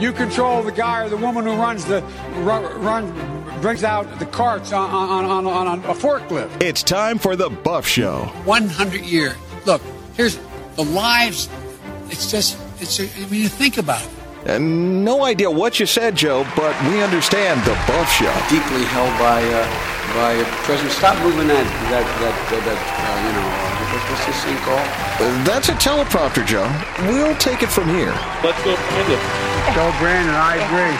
You control the guy or the woman who runs the run, run brings out the carts on, on, on, on a forklift. It's time for the Buff Show. 100 years. Look, here's the lives. It's just, it's. I mean, you think about it. And no idea what you said, Joe, but we understand the Buff Show. Deeply held by uh, by President. Stop moving that that that that, that uh, you know what's this thing called? Uh, that's a teleprompter, Joe. We'll take it from here. Let's go, Brandon. Go, Brandon. I agree.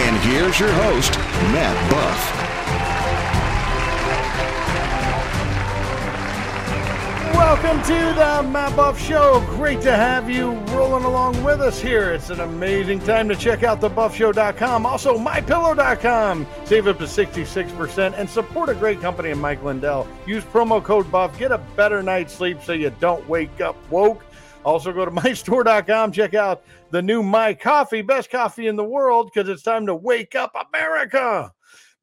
And here's your host, Matt Buff. Welcome to the Matt Buff Show. Great to have you rolling along with us here. It's an amazing time to check out thebuffshow.com, also mypillow.com. Save up to 66% and support a great company in Mike Lindell. Use promo code BUFF. Get a better night's sleep so you don't wake up woke. Also, go to mystore.com. Check out the new My Coffee, best coffee in the world, because it's time to wake up America.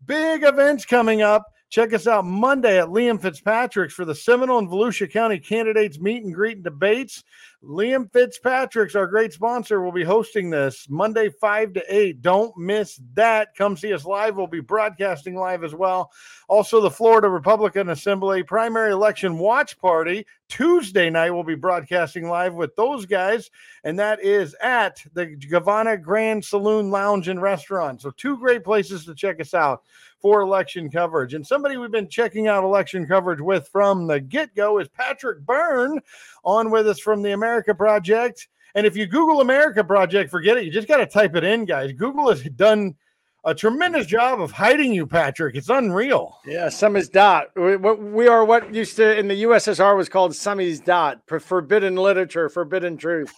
Big events coming up. Check us out Monday at Liam Fitzpatrick's for the Seminole and Volusia County candidates meet and greet and debates. Liam Fitzpatrick's, our great sponsor, will be hosting this Monday, 5 to 8. Don't miss that. Come see us live. We'll be broadcasting live as well. Also, the Florida Republican Assembly primary election watch party Tuesday night. We'll be broadcasting live with those guys, and that is at the Gavana Grand Saloon Lounge and Restaurant. So, two great places to check us out for election coverage. And somebody we've been checking out election coverage with from the get go is Patrick Byrne on with us from the America Project. And if you Google America Project, forget it. You just got to type it in, guys. Google has done a tremendous job of hiding you, Patrick. It's unreal. Yeah, samizdat. We, we are what used to in the USSR was called samizdat, forbidden literature, forbidden truth.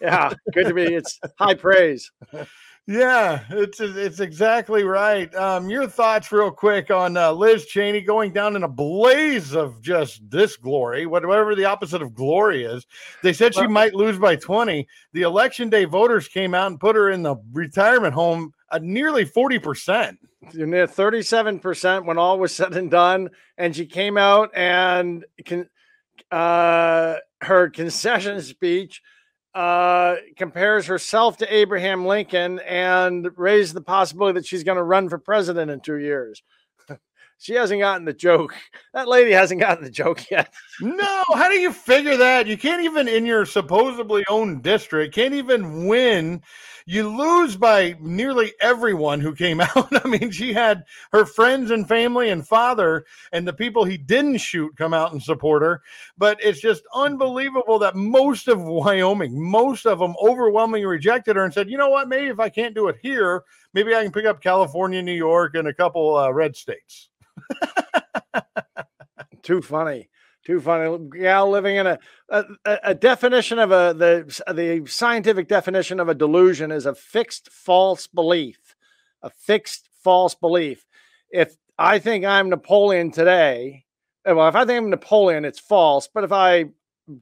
Yeah, good to be. It's high praise. Yeah, it's it's exactly right. Um, your thoughts, real quick, on uh, Liz Cheney going down in a blaze of just this glory, whatever the opposite of glory is. They said she might lose by twenty. The election day voters came out and put her in the retirement home at nearly forty percent. You're near thirty-seven percent when all was said and done, and she came out and can uh, her concession speech uh, compares herself to Abraham Lincoln and raised the possibility that she's going to run for president in two years. she hasn't gotten the joke. That lady hasn't gotten the joke yet. no, how do you figure that? You can't even in your supposedly own district, can't even win you lose by nearly everyone who came out. I mean, she had her friends and family and father and the people he didn't shoot come out and support her. But it's just unbelievable that most of Wyoming, most of them overwhelmingly rejected her and said, you know what, maybe if I can't do it here, maybe I can pick up California, New York, and a couple uh, red states. Too funny. Too funny. Gal living in a, a, a definition of a the the scientific definition of a delusion is a fixed false belief. A fixed false belief. If I think I'm Napoleon today, eh, well, if I think I'm Napoleon, it's false. But if I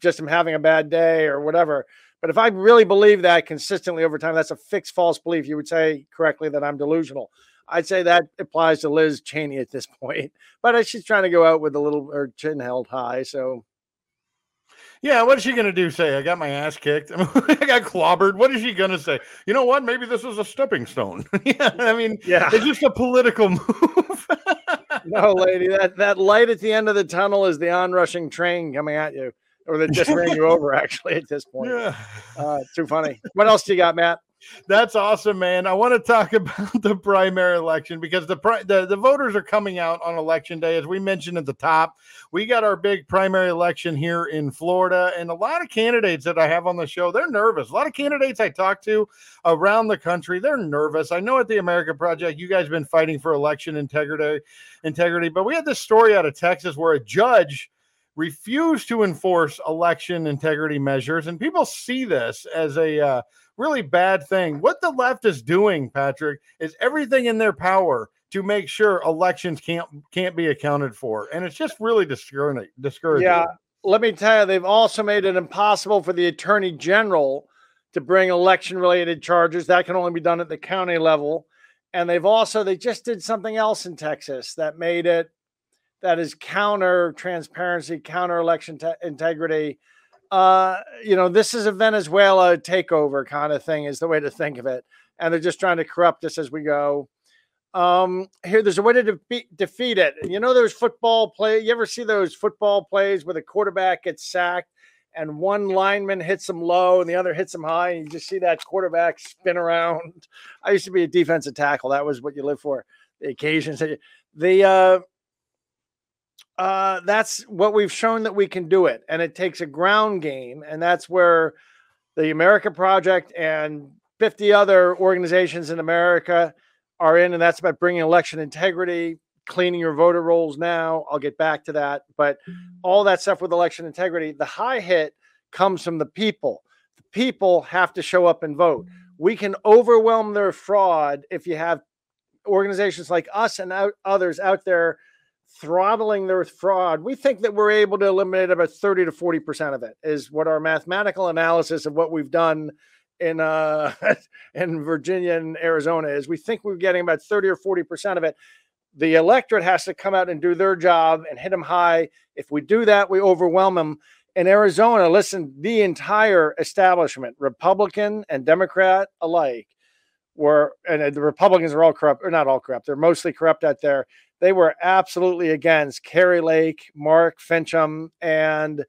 just am having a bad day or whatever, but if I really believe that consistently over time, that's a fixed false belief. You would say correctly that I'm delusional. I'd say that applies to Liz Cheney at this point, but she's trying to go out with a little her chin held high. So, yeah, what is she going to do? Say, I got my ass kicked. I got clobbered. What is she going to say? You know what? Maybe this was a stepping stone. yeah, I mean, yeah, it's just a political move. no, lady, that that light at the end of the tunnel is the onrushing train coming at you, or that just ran you over. Actually, at this point, yeah, uh, too funny. What else do you got, Matt? That's awesome, man. I want to talk about the primary election because the, the the voters are coming out on election day, as we mentioned at the top. We got our big primary election here in Florida, and a lot of candidates that I have on the show, they're nervous. A lot of candidates I talk to around the country, they're nervous. I know at the America Project, you guys have been fighting for election integrity, integrity, but we had this story out of Texas where a judge refused to enforce election integrity measures, and people see this as a uh, really bad thing. What the left is doing, Patrick, is everything in their power to make sure elections can't can't be accounted for, and it's just really discouraging. Discouraging. Yeah, let me tell you, they've also made it impossible for the attorney general to bring election related charges. That can only be done at the county level. And they've also they just did something else in Texas that made it that is counter transparency, counter election te- integrity uh, you know, this is a Venezuela takeover kind of thing, is the way to think of it. And they're just trying to corrupt us as we go. Um, here, there's a way to defeat, it. You know, those football play. You ever see those football plays where the quarterback gets sacked and one lineman hits him low and the other hits him high, and you just see that quarterback spin around. I used to be a defensive tackle. That was what you live for. The occasions. that The uh, uh, that's what we've shown that we can do it, and it takes a ground game, and that's where the America Project and 50 other organizations in America are in, and that's about bringing election integrity, cleaning your voter rolls now. I'll get back to that. But all that stuff with election integrity, the high hit comes from the people. The people have to show up and vote. We can overwhelm their fraud if you have organizations like us and others out there throttling their fraud. We think that we're able to eliminate about 30 to 40% of it, is what our mathematical analysis of what we've done in uh in Virginia and Arizona is we think we're getting about 30 or 40 percent of it the electorate has to come out and do their job and hit them high. If we do that, we overwhelm them. In Arizona, listen, the entire establishment, Republican and Democrat alike, were, and the Republicans are all corrupt, or not all corrupt, they're mostly corrupt out there. They were absolutely against Kari Lake, Mark Finchem, and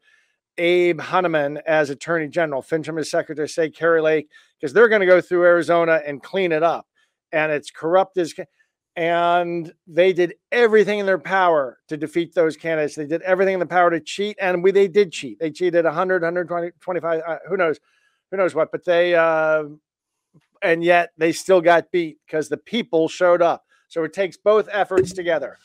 Abe Heinemann as Attorney General. Finchem is Secretary of State, Kari Lake, because they're going to go through Arizona and clean it up. And it's corrupt as and they did everything in their power to defeat those candidates. They did everything in the power to cheat, and we they did cheat. They cheated 100, 120, 25, uh, who knows, who knows what. But they, uh, and yet they still got beat because the people showed up. So it takes both efforts together.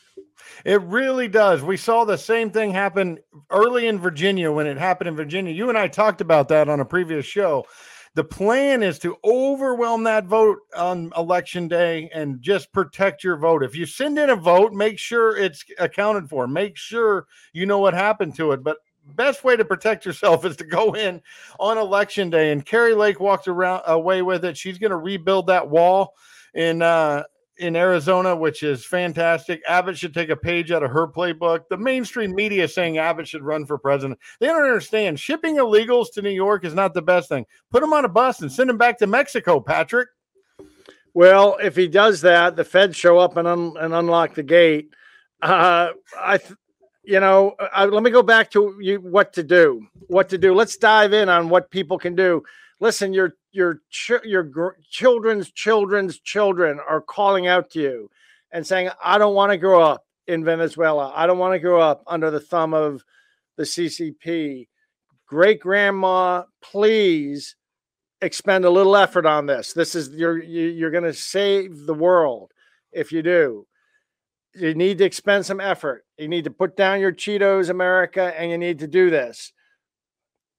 It really does. We saw the same thing happen early in Virginia when it happened in Virginia. You and I talked about that on a previous show the plan is to overwhelm that vote on election day and just protect your vote. If you send in a vote, make sure it's accounted for. Make sure you know what happened to it. But best way to protect yourself is to go in on election day. And Kari Lake walked around away with it. She's going to rebuild that wall in uh, in Arizona, which is fantastic. Abbott should take a page out of her playbook. The mainstream media saying Abbott should run for president. They don't understand. Shipping illegals to New York is not the best thing. Put them on a bus and send them back to Mexico, Patrick. Well, if he does that, the feds show up and, un- and unlock the gate. Uh, I, th- you know, uh, let me go back to you. What to do? What to do? Let's dive in on what people can do. Listen, you're your ch- your gr- children's children's children are calling out to you and saying, "I don't want to grow up in Venezuela. I don't want to grow up under the thumb of the CCP." Great grandma, please expend a little effort on this. This is you're you're going to save the world if you do. You need to expend some effort. You need to put down your Cheetos, America, and you need to do this.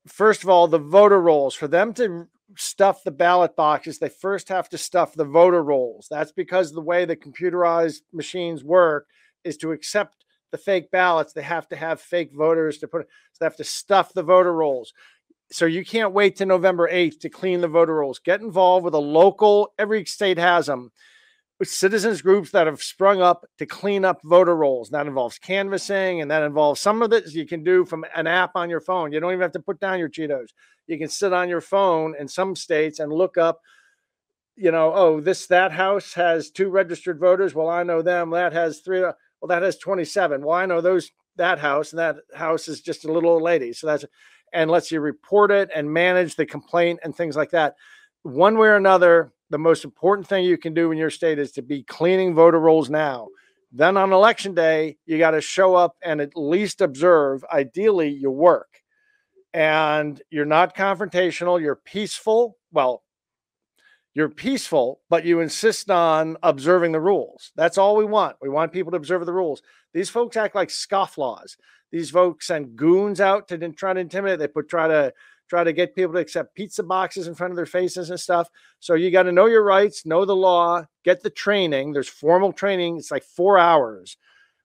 First of all, the voter rolls for them to stuff the ballot boxes, they first have to stuff the voter rolls. That's because the way the computerized machines work is to accept the fake ballots, they have to have fake voters to put, so they have to stuff the voter rolls. So you can't wait to November 8th to clean the voter rolls. Get involved with a local, every state has them citizens groups that have sprung up to clean up voter rolls. That involves canvassing and that involves some of this you can do from an app on your phone. You don't even have to put down your Cheetos. You can sit on your phone in some states and look up, you know, oh, this that house has two registered voters. Well, I know them. That has three. Uh, well, that has 27. Well, I know those that house, and that house is just a little old lady. So that's and lets you report it and manage the complaint and things like that. One way or another, the most important thing you can do in your state is to be cleaning voter rolls now. Then on election day, you got to show up and at least observe. Ideally, you work and you're not confrontational, you're peaceful. Well, you're peaceful, but you insist on observing the rules. That's all we want. We want people to observe the rules. These folks act like scofflaws. These folks send goons out to try to intimidate. They put try to try to get people to accept pizza boxes in front of their faces and stuff. So you got to know your rights, know the law, get the training. There's formal training. It's like four hours,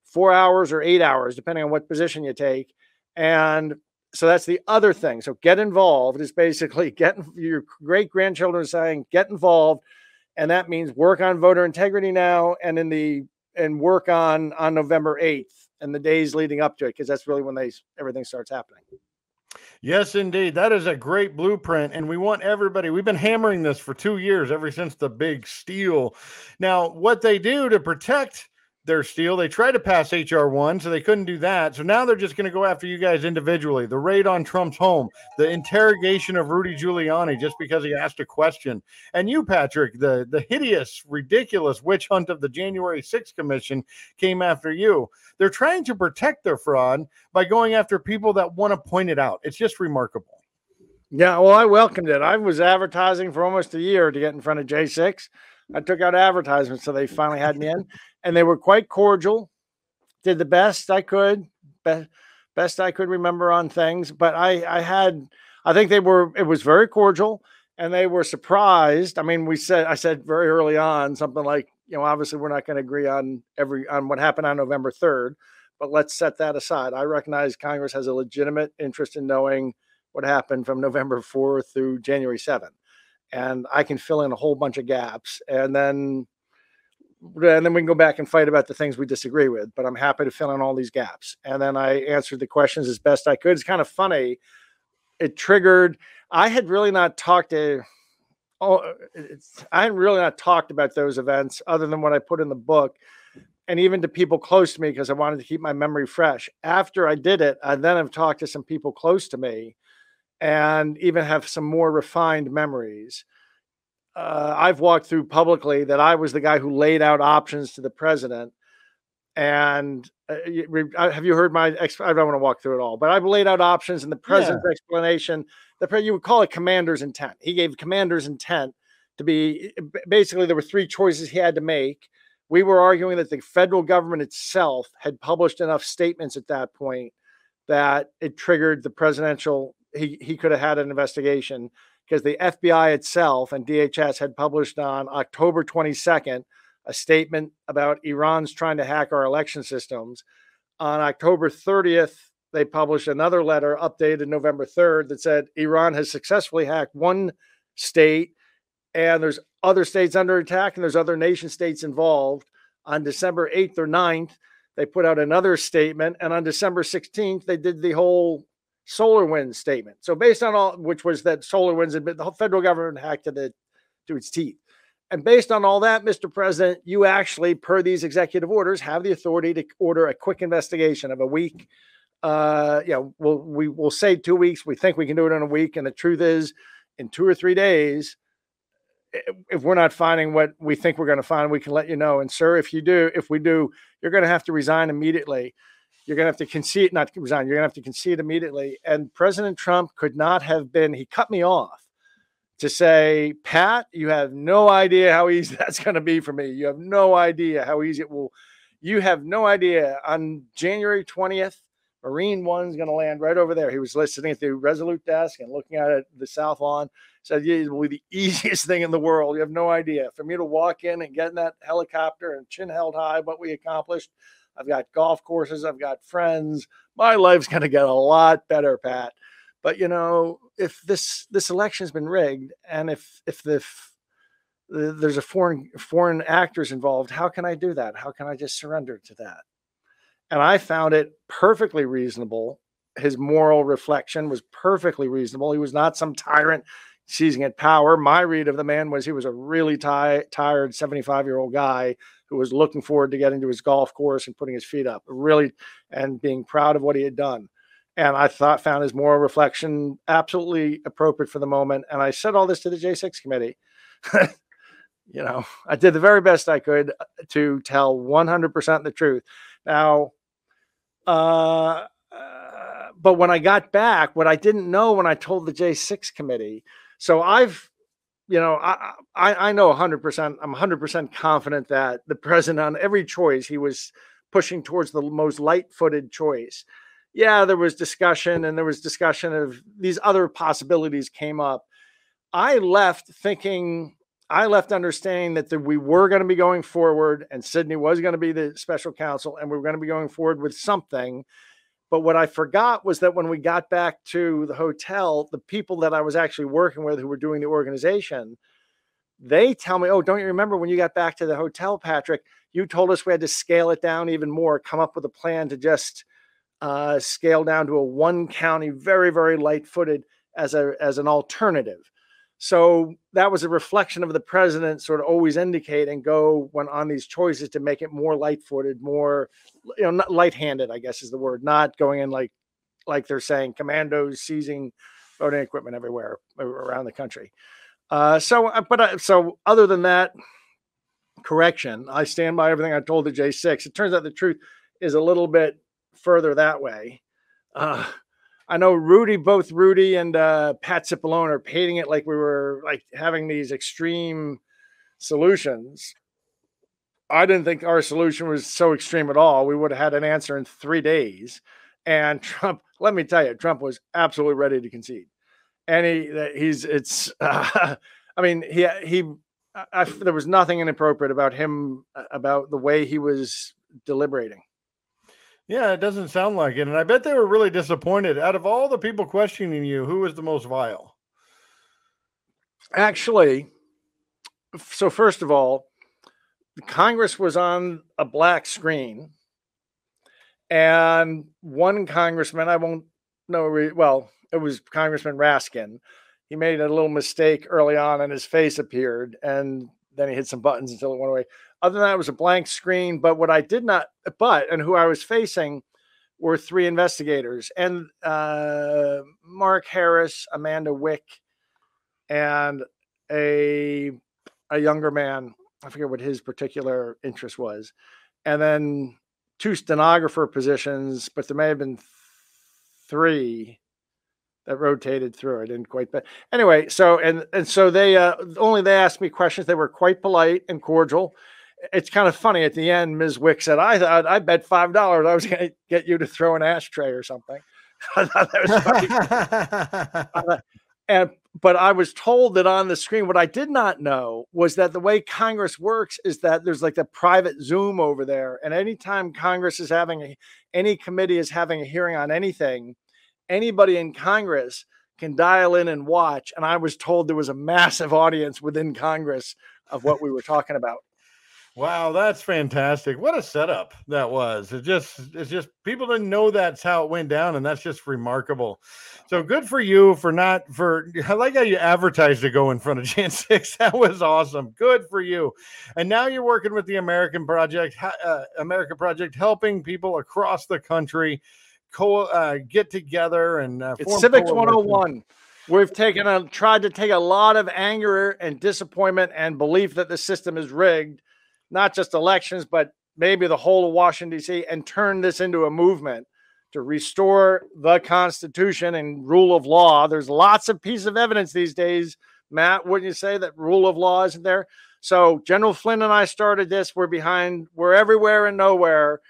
four hours or eight hours, depending on what position you take. And so that's the other thing. So get involved is basically get your great grandchildren saying get involved, and that means work on voter integrity now and in the and work on on November eighth and the days leading up to it because that's really when they everything starts happening. Yes, indeed. That is a great blueprint. And we want everybody, we've been hammering this for two years, ever since the big steal. Now, what they do to protect their steal. They tried to pass HR one, so they couldn't do that. So now they're just going to go after you guys individually. The raid on Trump's home, the interrogation of Rudy Giuliani just because he asked a question, and you, Patrick, the the hideous, ridiculous witch hunt of the January 6th Commission came after you. They're trying to protect their fraud by going after people that want to point it out. It's just remarkable. Yeah, well, I welcomed it. I was advertising for almost a year to get in front of J6. I took out advertisements, so they finally had me in, and they were quite cordial. Did the best I could, best best I could remember on things. But I I had I think they were it was very cordial, and they were surprised. I mean, we said I said very early on something like you know obviously we're not going to agree on every on what happened on November third, but let's set that aside. I recognize Congress has a legitimate interest in knowing what happened from November 4th through January 7th and I can fill in a whole bunch of gaps, and then and then we can go back and fight about the things we disagree with. But I'm happy to fill in all these gaps, and then I answered the questions as best I could. It's kind of funny. It triggered. I had really not talked to. Oh, uh, I had really not talked about those events other than what I put in the book, and even to people close to me because I wanted to keep my memory fresh. After I did it, I then have talked to some people close to me and even have some more refined memories. Uh, I've walked through publicly that I was the guy who laid out options to the president. And uh, have you heard my? Exp- I don't want to walk through it all, but I've laid out options and the president's yeah. explanation. The pre- you would call it commander's intent. He gave commander's intent to be basically there were three choices he had to make. We were arguing that the federal government itself had published enough statements at that point that it triggered the presidential he he could have had an investigation because the FBI itself and DHS had published on October 22nd a statement about Iran's trying to hack our election systems. On October 30th, they published another letter updated November 3rd that said Iran has successfully hacked one state and there's other states under attack and there's other nation states involved. On December 8th or 9th, they put out another statement. And on December 16th, they did the whole SolarWinds statement. So based on all, which was that SolarWinds had been the federal government hacked the to its teeth. And based on all that, Mr. President, you actually, per these executive orders, have the authority to order a quick investigation of a week. Uh, know, we'll, we will say two weeks. We think we can do it in a week. And the truth is, in two or three days, if we're not finding what we think we're going to find, we can let you know. And sir, if you do, if we do, you're going to have to resign immediately. You're going to have to concede, not resign. You're going to have to concede immediately. And President Trump could not have been. He cut me off to say, Pat, you have no idea how easy that's going to be for me. You have no idea how easy it will. You have no idea. On January 20th, Marine One's going to land right over there. He was listening at the Resolute desk and looking out at the South Lawn. Said, yeah, it will be the easiest thing in the world. You have no idea. For me to walk in and get in that helicopter and chin held high, what we accomplished, I've got golf courses, I've got friends. My life's going to get a lot better, Pat. But you know, if this this election's been rigged, and if if the there's a foreign foreign actors involved, how can I do that? How can I just surrender to that? And I found it perfectly reasonable. His moral reflection was perfectly reasonable. He was not some tyrant seizing at power. My read of the man was he was a really tired 75 year old guy who was looking forward to getting to his golf course and putting his feet up, really, and being proud of what he had done. And I thought found his moral reflection absolutely appropriate for the moment. And I said all this to the J6 committee. you know, I did the very best I could uh, to tell 100% the truth. Now, uh, uh, but when I got back, what I didn't know when I told the J6 committee, so I've you know, I, I, I know 100%, I'm 100% confident that the president on every choice, he was pushing towards the most light footed choice. Yeah, there was discussion and there was discussion of these other possibilities came up. I left thinking, I left understanding that the, we were going to be going forward and Sydney was going to be the special counsel and we were going to be going forward with something but what I forgot was that when we got back to the hotel, the people that I was actually working with who were doing the organization, they tell me, Oh, don't you remember when you got back to the hotel, Patrick? You told us we had to scale it down even more, come up with a plan to just uh, scaled down to a one county, very, very light footed as a as an alternative. So that was a reflection of the president sort of always indicating go when on these choices to make it more light footed, more you know, not light handed, I guess is the word, not going in like like they're saying commandos seizing voting equipment everywhere around the country. Uh, so, uh, but uh, so other than that, correction, I stand by everything I told the J6. It turns out the truth is a little bit further that way. Uh, I know Rudy, both Rudy and uh, Pat Cipollone are painting it like we were like having these extreme solutions. I didn't think our solution was so extreme at all. We would have had an answer in three days. And Trump, let me tell you, Trump was absolutely ready to concede. And he, he's, it's, uh, I mean, he, he, I, there was nothing inappropriate about him, uh, about the way he was deliberating. Yeah, it doesn't sound like it. And I bet they were really disappointed. Out of all the people questioning you, who was the most vile? Actually, so first of all, Congress was on a black screen, and one congressman, I won't know, well, it was Congressman Raskin. He made a little mistake early on, and his face appeared, and then he hit some buttons until it went away. Other than that, it was a blank screen. But what I did not, but and who I was facing were three investigators and uh, Mark Harris, Amanda Wick, and a a younger man. I forget what his particular interest was, and then two stenographer positions, but there may have been three that rotated through. I didn't quite, but anyway. So and and so they uh, only they asked me questions. They were quite polite and cordial. It's kind of funny at the end. Ms. Wick said, "I thought I bet five dollars I was going to get you to throw an ashtray or something." I thought that was funny. Uh, and but I was told that on the screen, what I did not know was that the way Congress works is that there's like the private Zoom over there, and anytime Congress is having a, any committee is having a hearing on anything, anybody in Congress can dial in and watch. And I was told there was a massive audience within Congress of what we were talking about. Wow, that's fantastic. What a setup that was. It just it's just people didn't know that's how it went down, and that's just remarkable. So good for you for not for I like how you advertised to go in front of Jan 6. That was awesome. Good for you. And now you're working with the American Project, uh, America Project, helping people across the country co- uh, get together and uh, it's Civics 101. We've taken a tried to take a lot of anger and disappointment and belief that the system is rigged, not just elections, but maybe the whole of Washington D.C. and turn this into a movement to restore the Constitution and rule of law. There's lots of pieces of evidence these days, Matt. Wouldn't you say that rule of law isn't there? So General Flynn and I started this. We're behind. We're everywhere and nowhere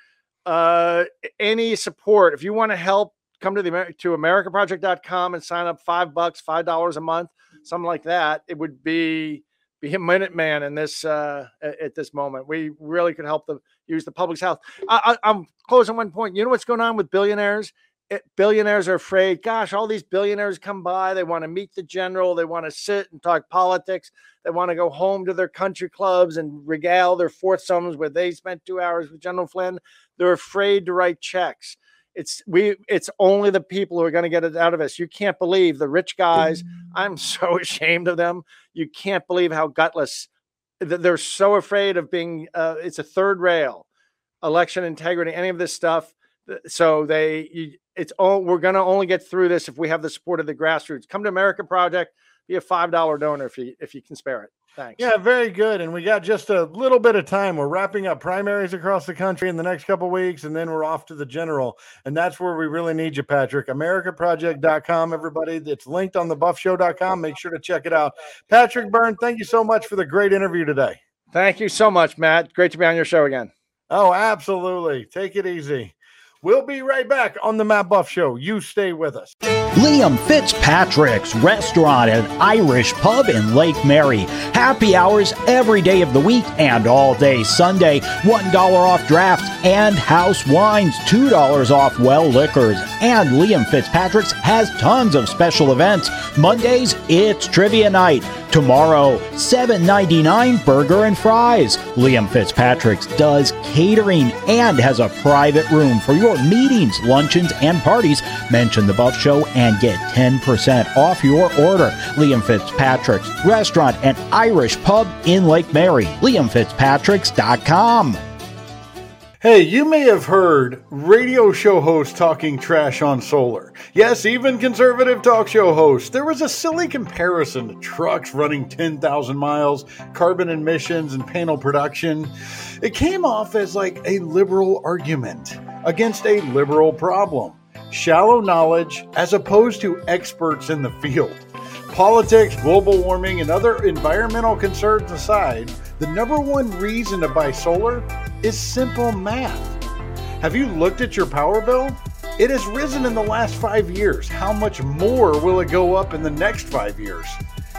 uh, any support. If you want to help, come to the to americaproject.com and sign up five bucks, five dollars a month, something like that. It would be be a minute man in this uh, at this moment. We really could help them use the public's health. I, I'm closing one point. You know what's going on with billionaires? It, billionaires are afraid. Gosh, all these billionaires come by. They want to meet the general. They want to sit and talk politics. They want to go home to their country clubs and regale their foursomes where they spent two hours with General Flynn. They're afraid to write checks. It's we. It's only the people who are going to get it out of us. You can't believe the rich guys. I'm so ashamed of them. You can't believe how gutless. They're so afraid of being. Uh, it's a third rail, election integrity, any of this stuff. So they, you, it's all. We're going to only get through this if we have the support of the grassroots. Come to America Project. Be a five dollar donor if you if you can spare it. Thanks. Yeah, very good. And we got just a little bit of time. We're wrapping up primaries across the country in the next couple weeks, and then we're off to the general. And that's where we really need you, Patrick. AmericaProject.com, everybody. It's linked on the buffshow.com. Make sure to check it out. Patrick Byrne, thank you so much for the great interview today. Thank you so much, Matt. Great to be on your show again. Oh, absolutely. Take it easy. We'll be right back on the Matt Buff Show. You stay with us. Liam Fitzpatrick's Restaurant and Irish Pub in Lake Mary. Happy hours every day of the week and all day Sunday. $1 off drafts and house wines. $2 off well liquors. And Liam Fitzpatrick's has tons of special events. Mondays, it's trivia night. Tomorrow, $7.99 burger and fries. Liam Fitzpatrick's does catering and has a private room for your meetings, luncheons, and parties. Mention the Buff Show and get 10% off your order. Liam Fitzpatrick's Restaurant and Irish Pub in Lake Mary. LiamFitzpatrick's.com. Hey, you may have heard radio show hosts talking trash on solar. Yes, even conservative talk show hosts. There was a silly comparison to trucks running 10,000 miles, carbon emissions, and panel production. It came off as like a liberal argument against a liberal problem. Shallow knowledge as opposed to experts in the field. Politics, global warming, and other environmental concerns aside, the number one reason to buy solar is simple math. Have you looked at your power bill? It has risen in the last five years. How much more will it go up in the next five years?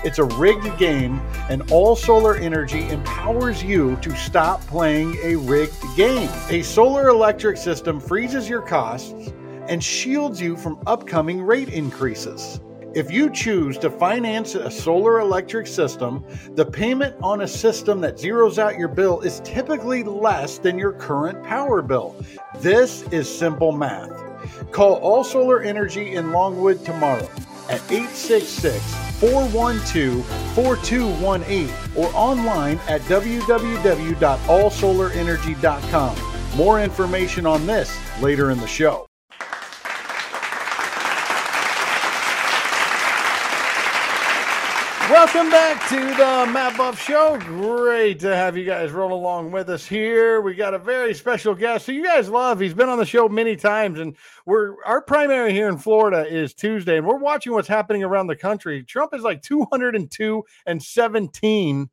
It's a rigged game, and all solar energy empowers you to stop playing a rigged game. A solar electric system freezes your costs and shields you from upcoming rate increases. If you choose to finance a solar electric system, the payment on a system that zeroes out your bill is typically less than your current power bill. This is simple math. Call All Solar Energy in Longwood tomorrow at 866 412 4218 or online at www.allsolarenergy.com. More information on this later in the show. Welcome back to the Matt Buff Show. Great to have you guys roll along with us here. We got a very special guest who you guys love. He's been on the show many times, and we're our primary here in Florida is Tuesday, and we're watching what's happening around the country. Trump is like 202 and 17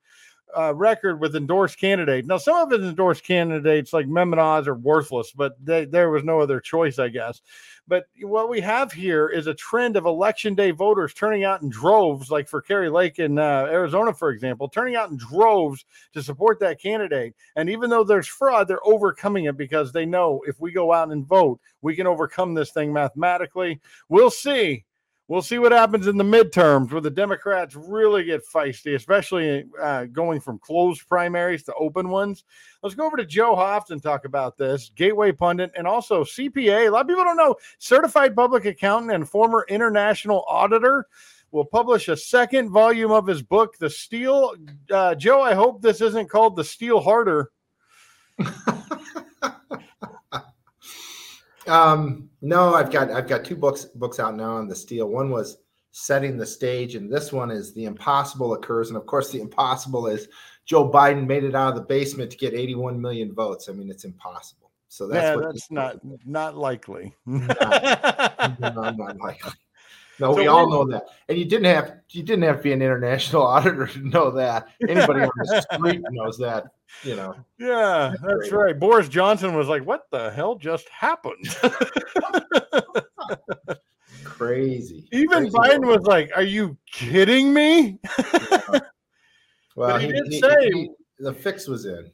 uh, record with endorsed candidates. Now, some of his endorsed candidates, like Mehmet Oz, are worthless, but they, there was no other choice, I guess. But what we have here is a trend of election day voters turning out in droves, like for Kari Lake in uh, Arizona, for example, turning out in droves to support that candidate. And even though there's fraud, they're overcoming it because they know if we go out and vote, we can overcome this thing mathematically. We'll see. We'll see what happens in the midterms where the Democrats really get feisty, especially uh, going from closed primaries to open ones. Let's go over to Joe Hoft and talk about this. Gateway pundit and also CPA. A lot of people don't know certified public accountant and former international auditor will publish a second volume of his book, The Steal. Uh, Joe, I hope this isn't called The Steal Harder. Um, no, I've got I've got two books books out now on the steal. One was setting the stage, and this one is the impossible occurs. And of course, the impossible is Joe Biden made it out of the basement to get 81 million votes. I mean, it's impossible. So that's yeah, that's not not likely. not, not likely. No, so we all know that, and you didn't have you didn't have to be an international auditor to know that. Anybody on the street knows that. You know. Yeah, that's right. Boris Johnson was like, "What the hell just happened?" Crazy. Even Crazy Biden was like, "Are you kidding me?" yeah. Well, he, he did he, say he, the fix was in.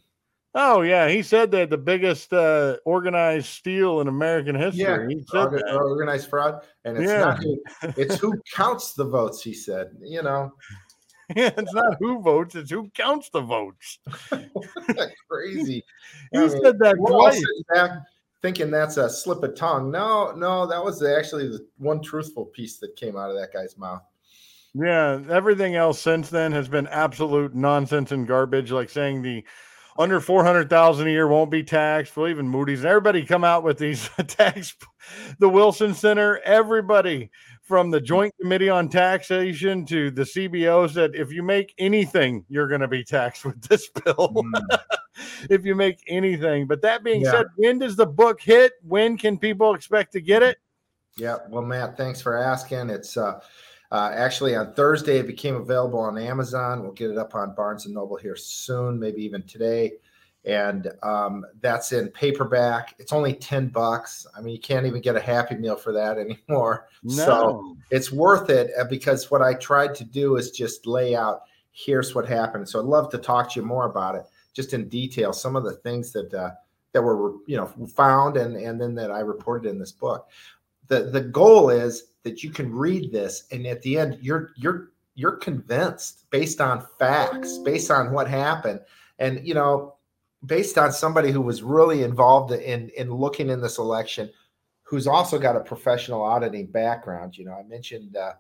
Oh yeah, he said that the biggest uh, organized steal in American history. Yeah, he said Organ- organized fraud, and it's yeah. not who, it's who counts the votes. He said, you know, yeah, it's not who votes; it's who counts the votes. Crazy. he I mean, said that twice. Back thinking that's a slip of tongue. No, no, that was actually the one truthful piece that came out of that guy's mouth. Yeah, everything else since then has been absolute nonsense and garbage, like saying the under 400,000 a year won't be taxed. Well, even Moody's and everybody come out with these tax, the Wilson Center, everybody from the Joint Committee on Taxation to the CBO said if you make anything, you're going to be taxed with this bill. Mm. if you make anything. But that being yeah. said, when does the book hit? When can people expect to get it? Yeah. Well, Matt, thanks for asking. It's, uh, uh, actually, on Thursday, it became available on Amazon. We'll get it up on Barnes and Noble here soon, maybe even today. And um, that's in paperback. It's only 10 bucks. I mean, you can't even get a Happy Meal for that anymore. No. So it's worth it uh, because what I tried to do is just lay out here's what happened. So I'd love to talk to you more about it, just in detail, some of the things that uh, that were you know found and and then that I reported in this book. The the goal is that you can read this and at the end you're you're you're convinced based on facts, based on what happened, and you know, based on somebody who was really involved in in looking in this election, who's also got a professional auditing background. You know, I mentioned uh,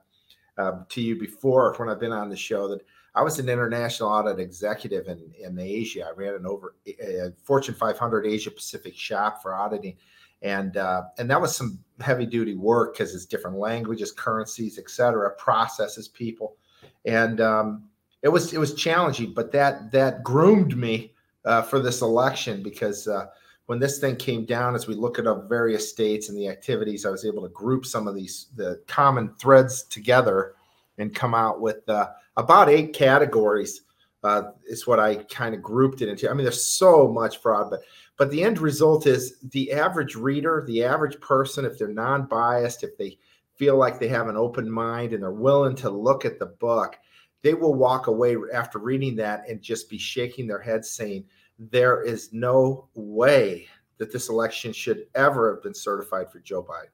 uh, to you before when I've been on the show that I was an international audit executive in, in Asia. I ran an over a Fortune 500 Asia Pacific shop for auditing, and uh, and that was some heavy duty work because it's different languages, currencies, etc., processes, people, and um, it was it was challenging. But that that groomed me uh, for this election because uh, when this thing came down, as we look at the various states and the activities, I was able to group some of these the common threads together and come out with uh, about eight categories. Uh, is what I kind of grouped it into. I mean, there's so much fraud, but but the end result is the average reader, the average person, if they're non-biased, if they feel like they have an open mind and they're willing to look at the book, they will walk away after reading that and just be shaking their heads saying, there is no way that this election should ever have been certified for Joe Biden.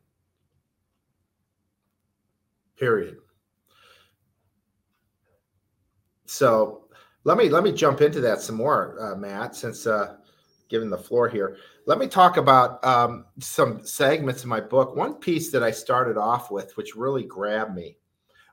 Period. So let me let me jump into that some more, uh, Matt. Since uh, given the floor here, let me talk about um, some segments in my book. One piece that I started off with, which really grabbed me,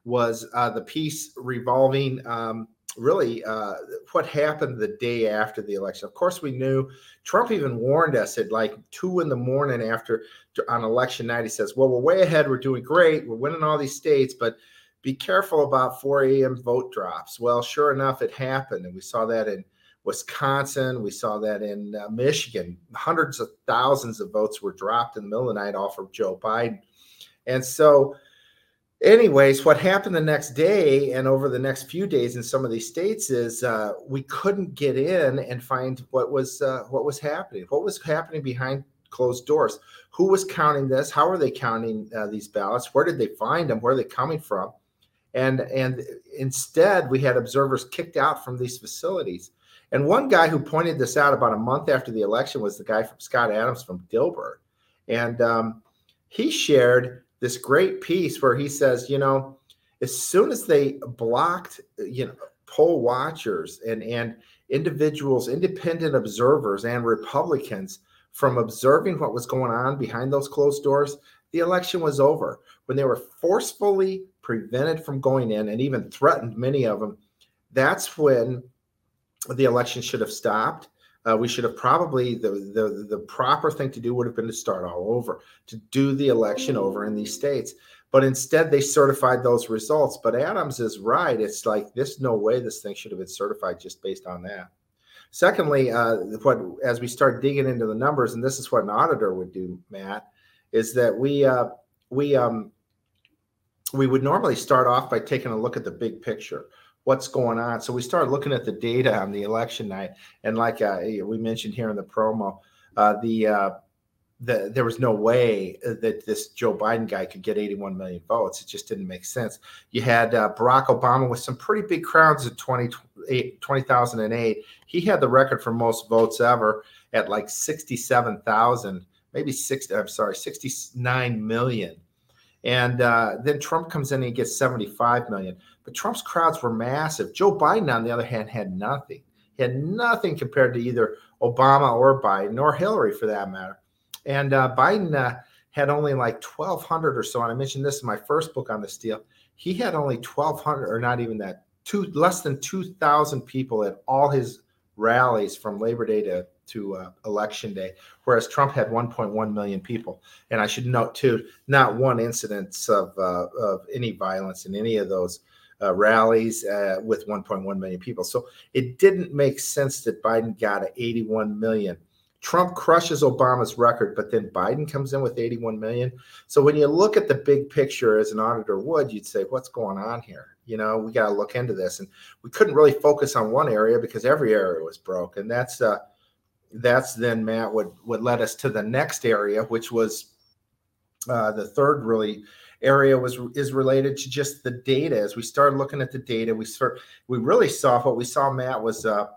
was uh, the piece revolving um, really uh, what happened the day after the election. Of course, we knew Trump even warned us at like two in the morning after on election night. He says, "Well, we're way ahead. We're doing great. We're winning all these states, but." be careful about 4 a.m. vote drops. Well, sure enough, it happened. And we saw that in Wisconsin. We saw that in uh, Michigan. Hundreds of thousands of votes were dropped in the middle of the night off of Joe Biden. And so, anyways, what happened the next day and over the next few days in some of these states is uh, we couldn't get in and find what was uh, what was happening. What was happening behind closed doors? Who was counting this? How are they counting uh, these ballots? Where did they find them? Where are they coming from? and and instead we had observers kicked out from these facilities and one guy who pointed this out about a month after the election was the guy from scott adams from dilbert and um, he shared this great piece where he says you know as soon as they blocked you know poll watchers and and individuals independent observers and republicans from observing what was going on behind those closed doors the election was over. When they were forcefully prevented from going in and even threatened many of them, that's when the election should have stopped. Uh, we should have probably the, the the proper thing to do would have been to start all over, to do the election over in these states. But instead, they certified those results. But Adams is right. It's like there's no way this thing should have been certified just based on that. Secondly, uh, what as we start digging into the numbers, and this is what an auditor would do, Matt, is that we uh, we um, we would normally start off by taking a look at the big picture what's going on. So we started looking at the data on the election night. And like uh, we mentioned here in the promo uh, the, uh, the there was no way that this joe biden guy could get 81 million votes. It just didn't make sense. You had uh, barack obama with some pretty big crowds in 20, 2008 he had the record for most votes ever at like 67000 maybe 60 i'm sorry 69 million. And uh, then Trump comes in and he gets 75 million. But Trump's crowds were massive. Joe Biden, on the other hand, had nothing. He had nothing compared to either Obama or Biden or Hillary for that matter. And uh, Biden uh, had only like 1,200 or so. And I mentioned this in my first book on this deal. He had only 1,200 or not even that, two less than 2,000 people at all his rallies from Labor Day to to uh, election day, whereas Trump had 1.1 million people. And I should note too, not one incidence of, uh, of any violence in any of those uh, rallies uh, with 1.1 million people. So it didn't make sense that Biden got 81 million. Trump crushes Obama's record, but then Biden comes in with 81 million. So when you look at the big picture as an auditor would, you'd say, what's going on here? You know, we got to look into this. And we couldn't really focus on one area because every area was broke. And that's, uh, that's then Matt would would led us to the next area, which was uh, the third really area was is related to just the data. As we started looking at the data, we start we really saw what we saw. Matt was uh,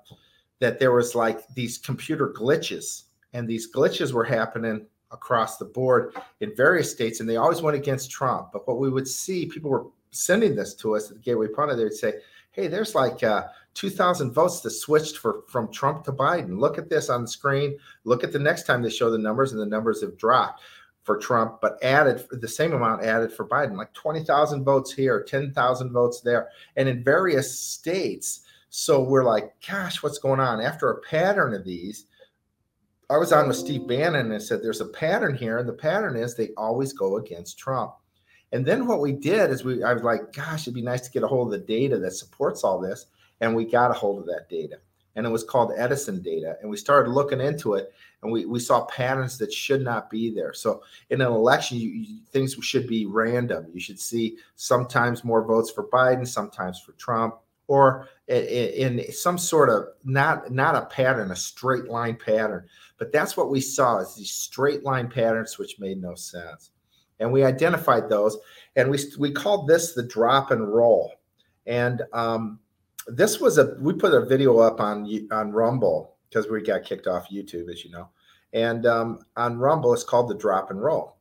that there was like these computer glitches, and these glitches were happening across the board in various states, and they always went against Trump. But what we would see, people were sending this to us at the Gateway Pundit, they'd say, "Hey, there's like uh, 2,000 votes that switched for from Trump to Biden. Look at this on the screen. Look at the next time they show the numbers, and the numbers have dropped for Trump, but added the same amount added for Biden, like 20,000 votes here, 10,000 votes there, and in various states." So we're like, "Gosh, what's going on?" After a pattern of these I was on with Steve Bannon and said there's a pattern here, and the pattern is they always go against Trump. And then what we did is we I was like, gosh, it'd be nice to get a hold of the data that supports all this. And we got a hold of that data. And it was called Edison data. And we started looking into it and we, we saw patterns that should not be there. So in an election, you, you, things should be random. You should see sometimes more votes for Biden, sometimes for Trump, or in, in some sort of not not a pattern, a straight line pattern. But that's what we saw is these straight line patterns, which made no sense. And we identified those, and we we called this the drop and roll. And um, this was a we put a video up on on Rumble because we got kicked off YouTube, as you know. And um, on Rumble, it's called the drop and roll.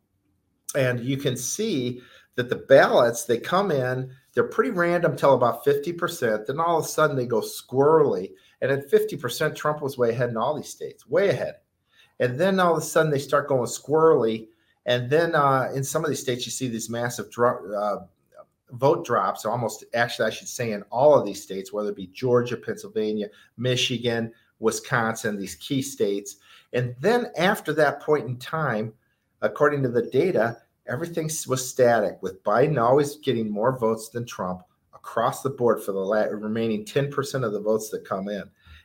And you can see that the ballots they come in, they're pretty random till about 50%. Then all of a sudden they go squirrely. And at 50%, Trump was way ahead in all these states, way ahead. And then all of a sudden they start going squirrely. And then uh, in some of these states, you see these massive dro- uh, vote drops. Almost, actually, I should say, in all of these states, whether it be Georgia, Pennsylvania, Michigan, Wisconsin, these key states. And then after that point in time, according to the data, everything was static, with Biden always getting more votes than Trump across the board for the remaining 10% of the votes that come in.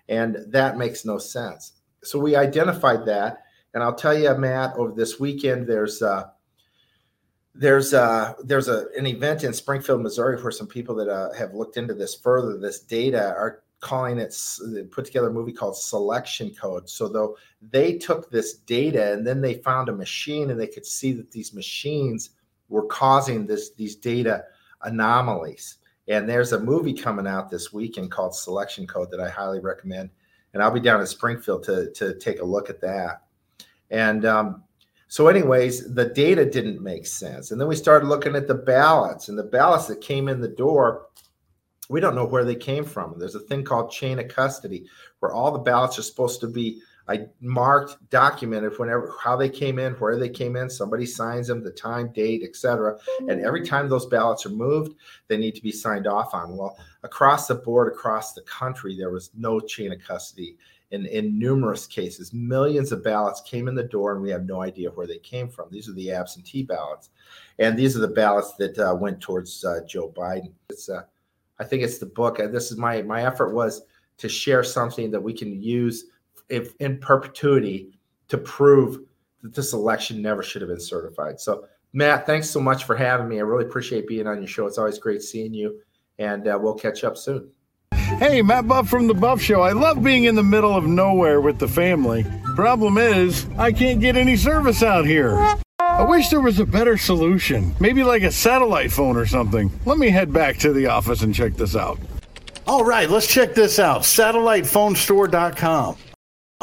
And that makes no sense so we identified that, and I'll tell you, Matt, over this weekend, there's uh, there's a, there's a an event in Springfield, Missouri, where some people that uh, have looked into this further, this data, are calling it put together a movie called Selection Code. So though they took this data and then they found a machine and they could see that these machines were causing this these data anomalies. And there's a movie coming out this weekend called Selection Code that I highly recommend and I'll be down in Springfield to to take a look at that. And um, so, anyways, the data didn't make sense, and then we started looking at the ballots, and the ballots that came in the door. We don't know where they came from. There's a thing called chain of custody, where all the ballots are supposed to be I marked, documented whenever how they came in, where they came in. Somebody signs them, the time, date, etc. And every time those ballots are moved, they need to be signed off on. Well, across the board, across the country, there was no chain of custody. In, in numerous cases, millions of ballots came in the door, and we have no idea where they came from. These are the absentee ballots, and these are the ballots that uh, went towards uh, Joe Biden. It's, uh, I think it's the book. This is my my effort was to share something that we can use if in perpetuity to prove that this election never should have been certified. So, Matt, thanks so much for having me. I really appreciate being on your show. It's always great seeing you, and uh, we'll catch up soon. Hey, Matt Buff from The Buff Show. I love being in the middle of nowhere with the family. Problem is, I can't get any service out here. I wish there was a better solution. Maybe like a satellite phone or something. Let me head back to the office and check this out. All right, let's check this out satellitephonestore.com.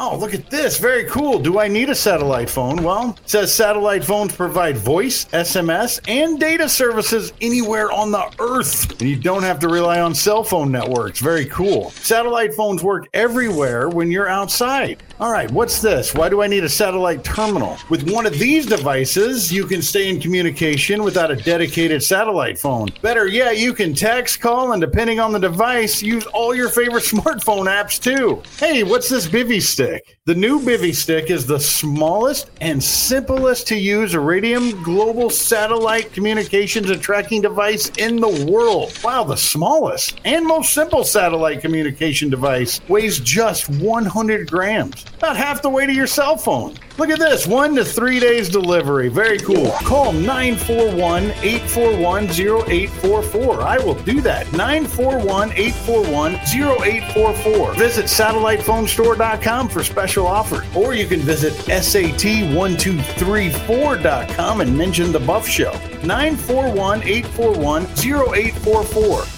Oh, look at this. Very cool. Do I need a satellite phone? Well, it says satellite phones provide voice, SMS, and data services anywhere on the earth. And you don't have to rely on cell phone networks. Very cool. Satellite phones work everywhere when you're outside. All right, what's this? Why do I need a satellite terminal? With one of these devices, you can stay in communication without a dedicated satellite phone. Better yet, you can text, call, and depending on the device, use all your favorite smartphone apps too. Hey, what's this Bivy stick? Stick. The new Bivy stick is the smallest and simplest to use Iridium global satellite communications and tracking device in the world. Wow, the smallest and most simple satellite communication device weighs just 100 grams, about half the weight of your cell phone. Look at this one to three days delivery. Very cool. Call 941 841 0844. I will do that. 941 841 0844. Visit satellitephonestore.com for special offers, or you can visit SAT1234.com and mention the Buff Show. 941 841 0844.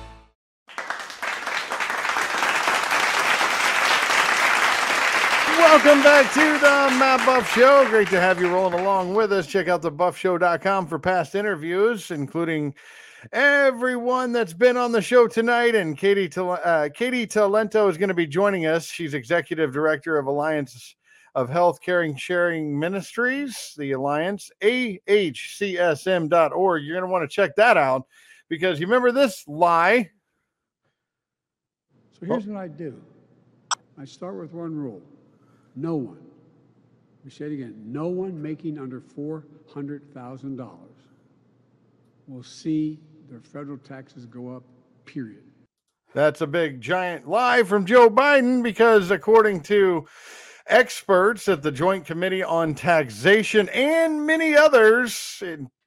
Welcome back to the Matt Buff Show. Great to have you rolling along with us. Check out the buffshow.com for past interviews, including everyone that's been on the show tonight. And Katy, uh, Katy Talento is going to be joining us. She's executive director of Alliance of Health Care Sharing Ministries, the Alliance, ahcsm.org. You're going to want to check that out because you remember this lie. So here's what I do I start with one rule no one, let me say it again, no one making under $400,000 will see their federal taxes go up, period. That's a big giant lie from Joe Biden because, according to experts at the Joint Committee on Taxation and many others,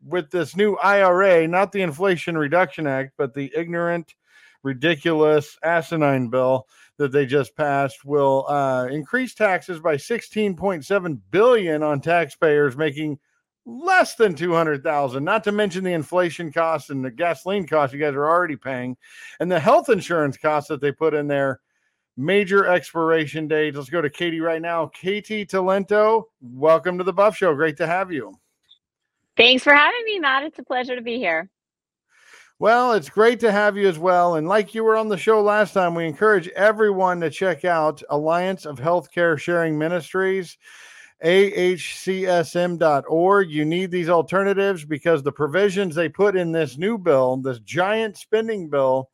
with this new IRA, not the Inflation Reduction Act, but the ignorant, ridiculous, asinine bill that they just passed will uh, increase taxes by 16.7 billion on taxpayers making less than 200,000 not to mention the inflation costs and the gasoline costs you guys are already paying and the health insurance costs that they put in there. Major expiration date let's go to Katy right now. Katy Talento welcome to the Buff show. Great to have you. Thanks for having me Matt. It's a pleasure to be here well, it's great to have you as well. And like you were on the show last time, we encourage everyone to check out Alliance of Healthcare Sharing Ministries, ahcsm.org. You need these alternatives because the provisions they put in this new bill, this giant spending bill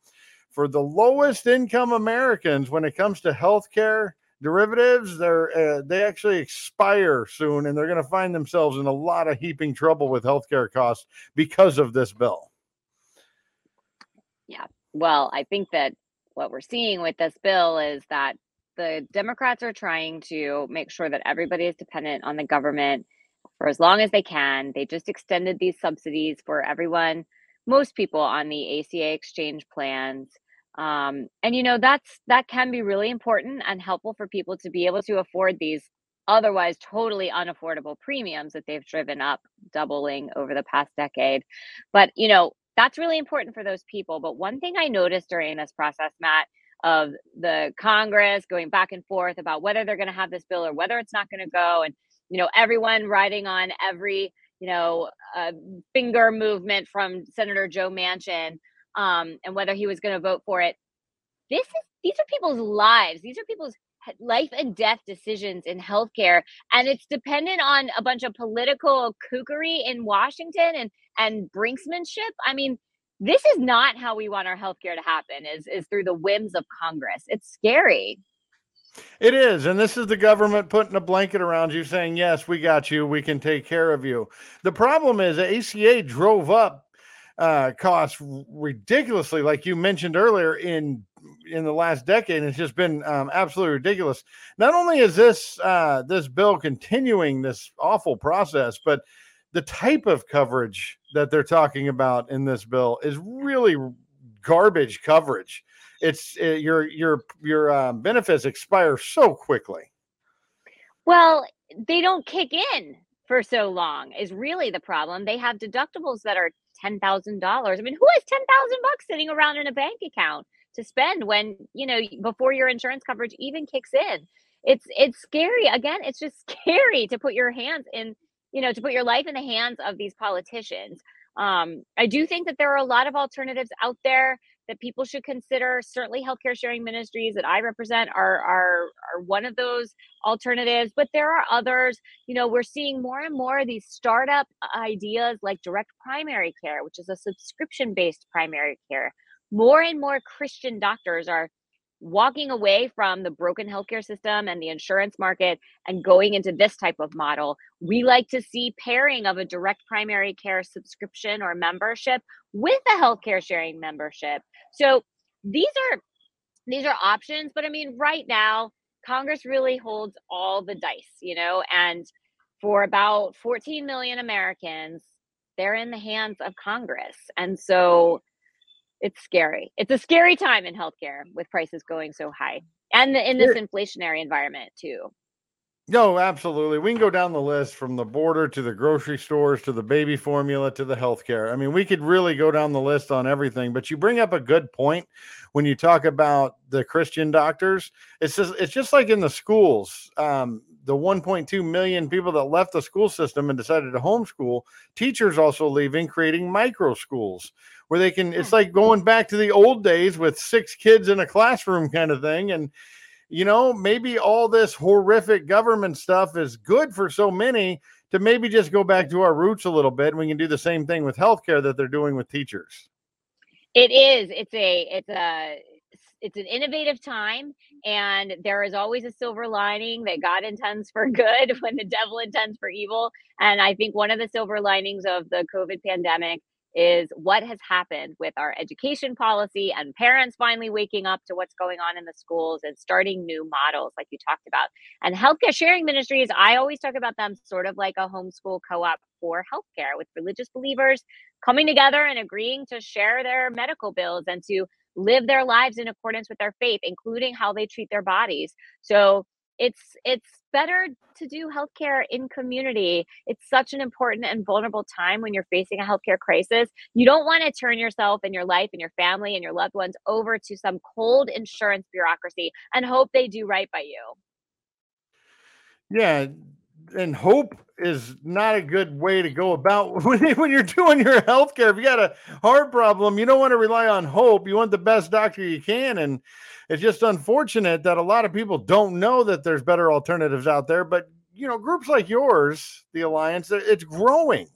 for the lowest income Americans when it comes to healthcare derivatives, they're uh, they actually expire soon and they're going to find themselves in a lot of heaping trouble with healthcare costs because of this bill. Well, I think that what we're seeing with this bill is that the Democrats are trying to make sure that everybody is dependent on the government for as long as they can. They just extended these subsidies for everyone, most people on the ACA exchange plans. Um, and you know that's that can be really important and helpful for people to be able to afford these otherwise totally unaffordable premiums that they've driven up doubling over the past decade but you know that's really important for those people. But one thing I noticed during this process, Matt, of the Congress going back and forth about whether they're going to have this bill or whether it's not going to go, and you know everyone writing on every you know uh, finger movement from Senator Joe Manchin um, and whether he was going to vote for it. This is these are people's lives. These are people's life and death decisions in healthcare and it's dependent on a bunch of political kookery in Washington and and brinksmanship I mean this is not how we want our healthcare to happen is is through the whims of Congress it's scary it is. And this is the government putting a blanket around you saying, yes, we got you. We can take care of you. The problem is ACA drove up uh, costs ridiculously, like you mentioned earlier, in in the last decade. It's just been um, absolutely ridiculous. Not only is this uh, this bill continuing this awful process, but the type of coverage that they're talking about in this bill is really garbage coverage. It's it, uh, your your your um, benefits expire so quickly. Well, they don't kick in for so long is really the problem. They have deductibles that are ten thousand dollars. I mean, who has ten thousand bucks sitting around in a bank account? to spend when you know before your insurance coverage even kicks in it's it's scary again it's just scary to put your hands in you know to put your life in the hands of these politicians um i do think that there are a lot of alternatives out there that people should consider. Certainly, healthcare sharing ministries that I represent are are are one of those alternatives, but there are others. You know, we're seeing more and more of these startup ideas like direct primary care, which is a subscription based primary care. More and more Christian doctors are walking away from the broken healthcare system and the insurance market and going into this type of model. We like to see pairing of a direct primary care subscription or membership with a healthcare sharing membership. So these are these are options, but I mean right now Congress really holds all the dice, you know, and for about 14 million Americans, they're in the hands of Congress. And so it's scary. It's a scary time in healthcare with prices going so high and in this inflationary environment too. No, absolutely. We can go down the list from the border to the grocery stores to the baby formula to the healthcare. I mean, we could really go down the list on everything, but you bring up a good point when you talk about the Christian doctors. It's just it's just like in the schools. Um, the 1.2 million people that left the school system and decided to homeschool, teachers also leaving, creating micro schools where they can it's like going back to the old days with six kids in a classroom kind of thing. And you know maybe all this horrific government stuff is good for so many to maybe just go back to our roots a little bit and we can do the same thing with healthcare that they're doing with teachers. It is. It's a it's a it's an innovative time and there is always a silver lining that god intends for good when the devil intends for evil. And i think one of the silver linings of the covid pandemic is what has happened with our education policy and parents finally waking up to what's going on in the schools and starting new models like you talked about. And healthcare sharing ministries, I always talk about them sort of like a homeschool co-op for healthcare with religious believers coming together and agreeing to share their medical bills and to live their lives in accordance with their faith, including how they treat their bodies. So it's it's better to do healthcare in community. It's such an important and vulnerable time when you're facing a healthcare crisis. You don't want to turn yourself and your life and your family and your loved ones over to some cold insurance bureaucracy and hope they do right by you. Yeah, and hope is not a good way to go about when, you're doing your healthcare. If you got a heart problem, you don't want to rely on hope. You want the best doctor you can. And it's just unfortunate that a lot of people don't know that there's better alternatives out there. But, you know, groups like yours, the Alliance, it's growing.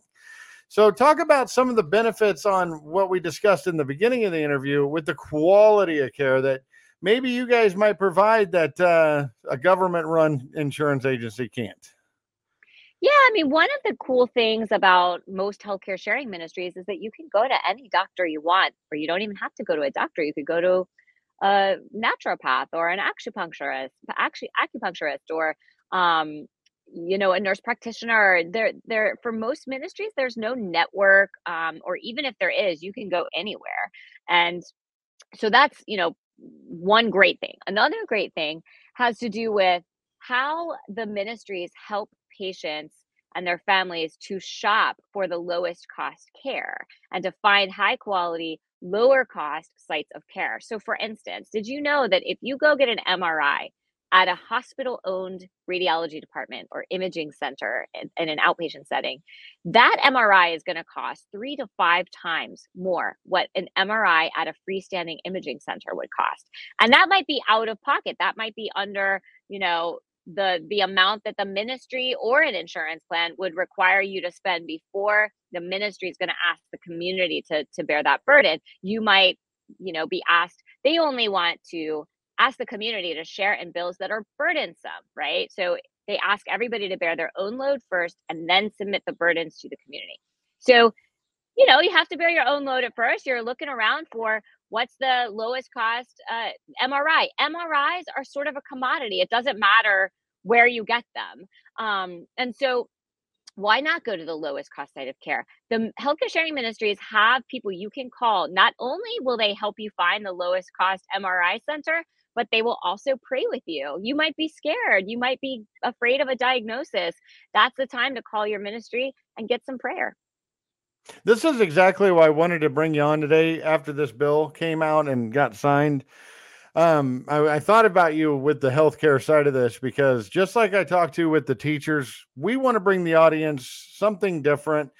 So, talk about some of the benefits on what we discussed in the beginning of the interview with the quality of care that maybe you guys might provide that uh, a government run insurance agency can't. Yeah, I mean, one of the cool things about most healthcare sharing ministries is that you can go to any doctor you want, or you don't even have to go to a doctor. You could go to a naturopath or an acupuncturist, actually acupuncturist, or um, you know, a nurse practitioner. There, there for most ministries, there's no network, um, or even if there is, you can go anywhere. And so that's you know one great thing. Another great thing has to do with how the ministries help patients and their families to shop for the lowest cost care and to find high quality, lower cost sites of care. So, for instance, did you know that if you go get an MRI at a hospital owned radiology department or imaging center in, in, an outpatient setting, that MRI is going to cost three to five times more what an MRI at a freestanding imaging center would cost. And that might be out of pocket. That might be under, you know, the the amount that the ministry or an insurance plan would require you to spend before the ministry is going to ask the community to to bear that burden you might you know be asked they only want to ask the community to share in bills that are burdensome right? So they ask everybody to bear their own load first and then submit the burdens to the community. So you know you have to bear your own load at first you're looking around for What's the lowest cost uh, MRI? MRIs are sort of a commodity. It doesn't matter where you get them. Um, and so why not go to the lowest cost site of care? The healthcare sharing ministries have people you can call. Not only will they help you find the lowest cost MRI center, but they will also pray with you. You might be scared. You might be afraid of a diagnosis. That's the time to call your ministry and get some prayer. This is exactly why I wanted to bring you on today after this bill came out and got signed. Um, I, I thought about you with the healthcare side of this because just like I talked to with the teachers, we want to bring the audience something different.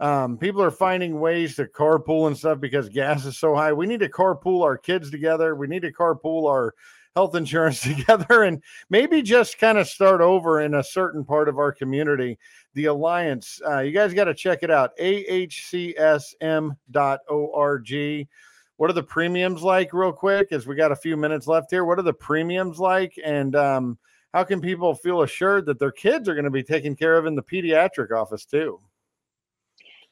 Um, people are finding ways to carpool and stuff because gas is so high. We need to carpool our kids together. We need to carpool our health insurance together and maybe just kind of start over in a certain part of our community. The Alliance, uh, you guys got to check it out ahcsm.org. What are the premiums like, real quick, as we got a few minutes left here? What are the premiums like? And um, how can people feel assured that their kids are going to be taken care of in the pediatric office too?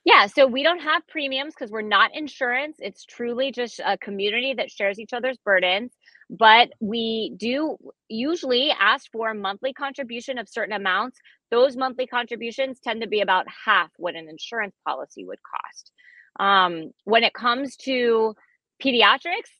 Yeah, so we don't have premiums because we're not insurance. It's truly just a community that shares each other's burdens. But we do usually ask for a monthly contribution of certain amounts. Those monthly contributions tend to be about half what an insurance policy would cost. Um, when it comes to pediatrics,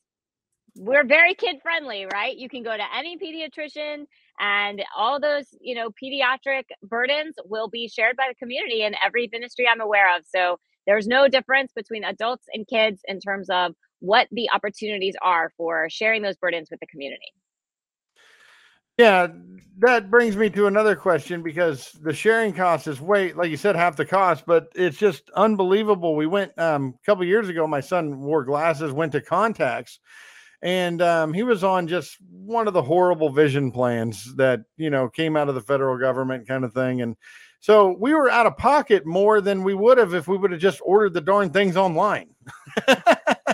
we're very kid friendly, right? You can go to any pediatrician and all those, you know, pediatric burdens will be shared by the community in every ministry I'm aware of. So there's no difference between adults and kids in terms of what the opportunities are for sharing those burdens with the community. Yeah, that brings me to another question because the sharing cost is way, like you said, half the cost, but it's just unbelievable. We went um, a couple years ago. My son wore glasses, went to contacts, and um, he was on just one of the horrible vision plans that you know came out of the federal government kind of thing and so we were out of pocket more than we would have if we would have just ordered the darn things online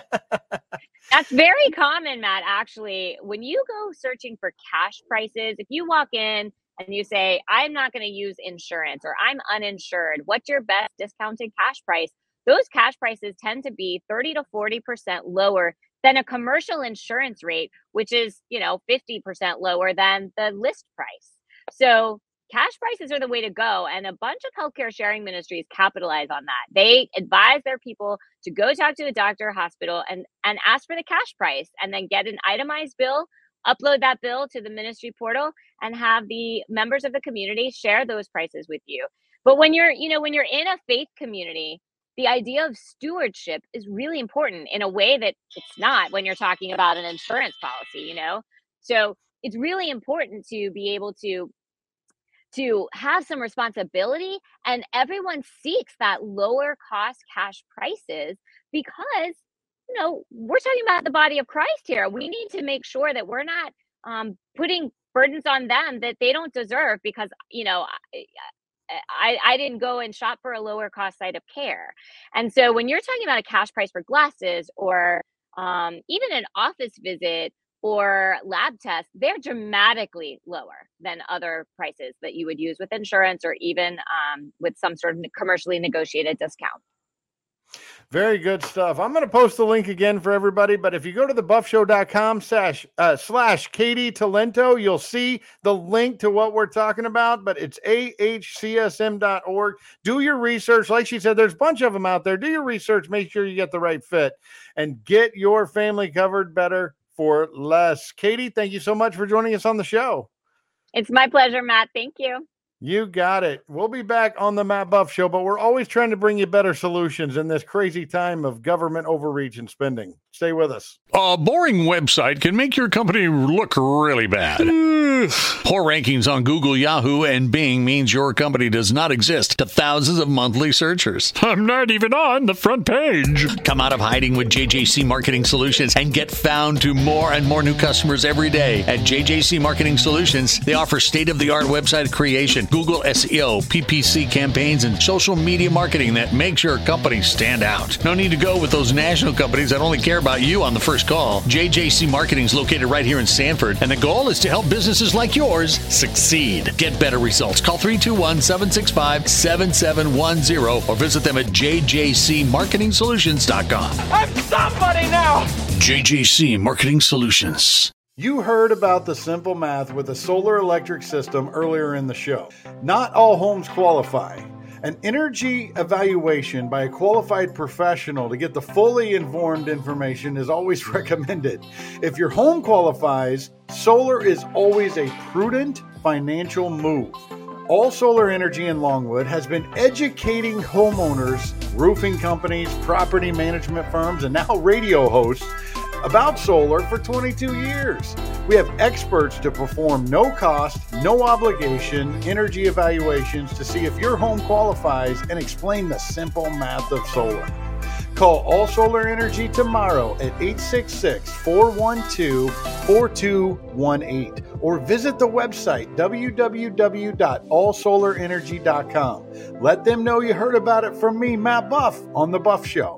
that's very common matt actually when you go searching for cash prices if you walk in and you say i'm not going to use insurance or i'm uninsured what's your best discounted cash price those cash prices tend to be 30 to 40% lower than a commercial insurance rate, which is, you know, 50% lower than the list price. So cash prices are the way to go. And a bunch of healthcare sharing ministries capitalize on that. They advise their people to go talk to a doctor or hospital and, and ask for the cash price and then get an itemized bill, upload that bill to the ministry portal and have the members of the community share those prices with you. But when you're, you know, when you're in a faith community, the idea of stewardship is really important in a way that it's not when you're talking about an insurance policy you know so it's really important to be able to to have some responsibility and everyone seeks that lower cost cash prices because you know we're talking about the body of christ here we need to make sure that we're not um, putting burdens on them that they don't deserve because you know I, I didn't go and shop for a lower cost site of care. And so when you're talking about a cash price for glasses or um, even an office visit or lab tests, they're dramatically lower than other prices that you would use with insurance or even um, with some sort of commercially negotiated discount. Very good stuff. I'm going to post the link again for everybody, but if you go to the buffshow.com slash, uh, slash Katy Talento, you'll see the link to what we're talking about, but it's ahcsm.org. Do your research. Like she said, there's a bunch of them out there. Do your research. Make sure you get the right fit and get your family covered better for less. Katy, thank you so much for joining us on the show. It's my pleasure, Matt. Thank you. You got it. We'll be back on the Matt Buff Show, but we're always trying to bring you better solutions in this crazy time of government overreach and spending. Stay with us. A boring website can make your company look really bad. Poor rankings on Google, Yahoo, and Bing means your company does not exist to thousands of monthly searchers. I'm not even on the front page. Come out of hiding with JJC Marketing Solutions and get found to more and more new customers every day. At JJC Marketing Solutions, they offer state of the art website creation Google SEO, PPC campaigns, and social media marketing that makes your company stand out. No need to go with those national companies that only care about you on the first call. JJC Marketing is located right here in Sanford, and the goal is to help businesses like yours succeed. Get better results. Call 321 765 7710 or visit them at jjcmarketingsolutions.com. I'm somebody now! JJC Marketing Solutions. You heard about the simple math with a solar electric system earlier in the show. Not all homes qualify. An energy evaluation by a qualified professional to get the fully informed information is always recommended. If your home qualifies, solar is always a prudent financial move. All Solar Energy in Longwood has been educating homeowners, roofing companies, property management firms, and now radio hosts about solar for 22 years. We have experts to perform no cost, no obligation energy evaluations to see if your home qualifies and explain the simple math of solar. Call All Solar Energy tomorrow at 866 412 4218 or visit the website www.allsolarenergy.com. Let them know you heard about it from me, Matt Buff, on The Buff Show.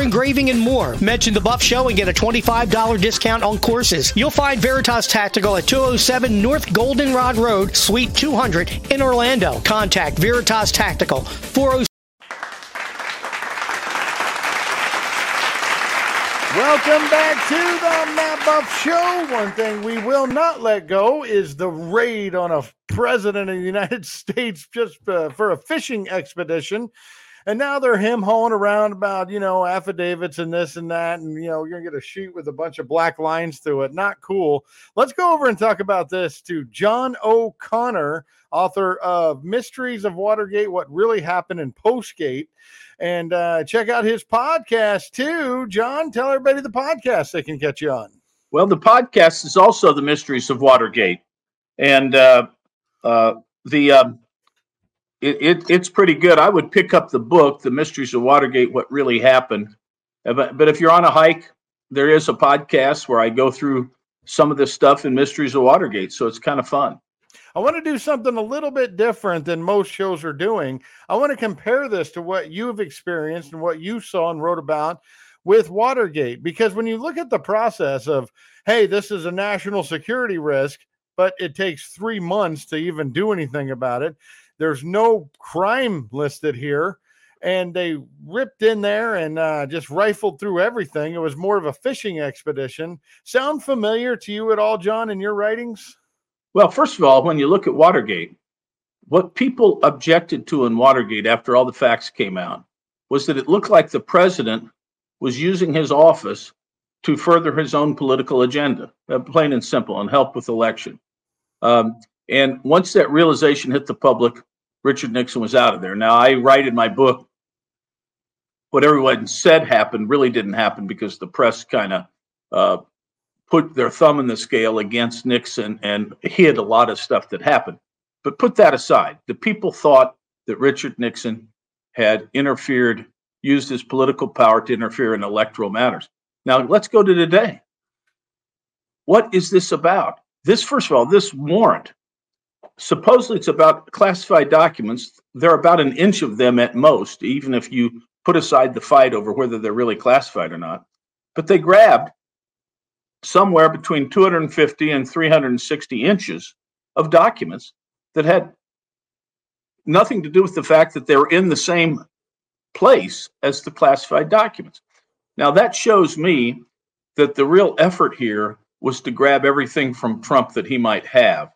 engraving, and more. Mention the Buff Show and get a $25 discount on courses. You'll find Veritas Tactical at 207 North Goldenrod Road, Suite 200 in Orlando. Contact Veritas Tactical 407 Welcome back to the Matt Buff Show. One thing we will not let go is the raid on a president of the United States just uh, for a fishing expedition. And now they're him hauling around about, you know, affidavits and this and that. And, you know, you're going to get a sheet with a bunch of black lines through it. Not cool. Let's go over and talk about this to John O'Connor, author of Mysteries of Watergate What Really Happened in Postgate. And uh, check out his podcast too. John, tell everybody the podcast they can catch you on. Well, the podcast is also the Mysteries of Watergate, and uh, uh, the um, it, it, it's pretty good. I would pick up the book, The Mysteries of Watergate: What Really Happened. Uh, But, but if you're on a hike, there is a podcast where I go through some of this stuff in Mysteries of Watergate, so it's kind of fun. I want to do something a little bit different than most shows are doing. I want to compare this to what you've experienced and what you saw and wrote about with Watergate. Because when you look at the process of, hey, this is a national security risk, but it takes three months to even do anything about it, there's no crime listed here. And they ripped in there and uh, just rifled through everything. It was more of a fishing expedition. Sound familiar to you at all, John, in your writings? Well, first of all, when you look at Watergate, what people objected to in Watergate after all the facts came out was that it looked like the president was using his office to further his own political agenda, uh, plain and simple, and help with election. Um, and once that realization hit the public, Richard Nixon was out of there. Now, I write in my book what everyone said happened really didn't happen because the press kind of uh, put their thumb in the scale against Nixon and hid a lot of stuff that happened. But put that aside, the people thought that Richard Nixon had interfered, used his political power to interfere in electoral matters. Now, let's go to today. What is this about? This, first of all, this warrant, supposedly it's about classified documents. There are about an inch of them at most, even if you put aside the fight over whether they're really classified or not. But they grabbed somewhere between 250 and 360 inches of documents that had nothing to do with the fact that they were in the same place as the classified documents. Now, that shows me that the real effort here was to grab everything from Trump that he might have,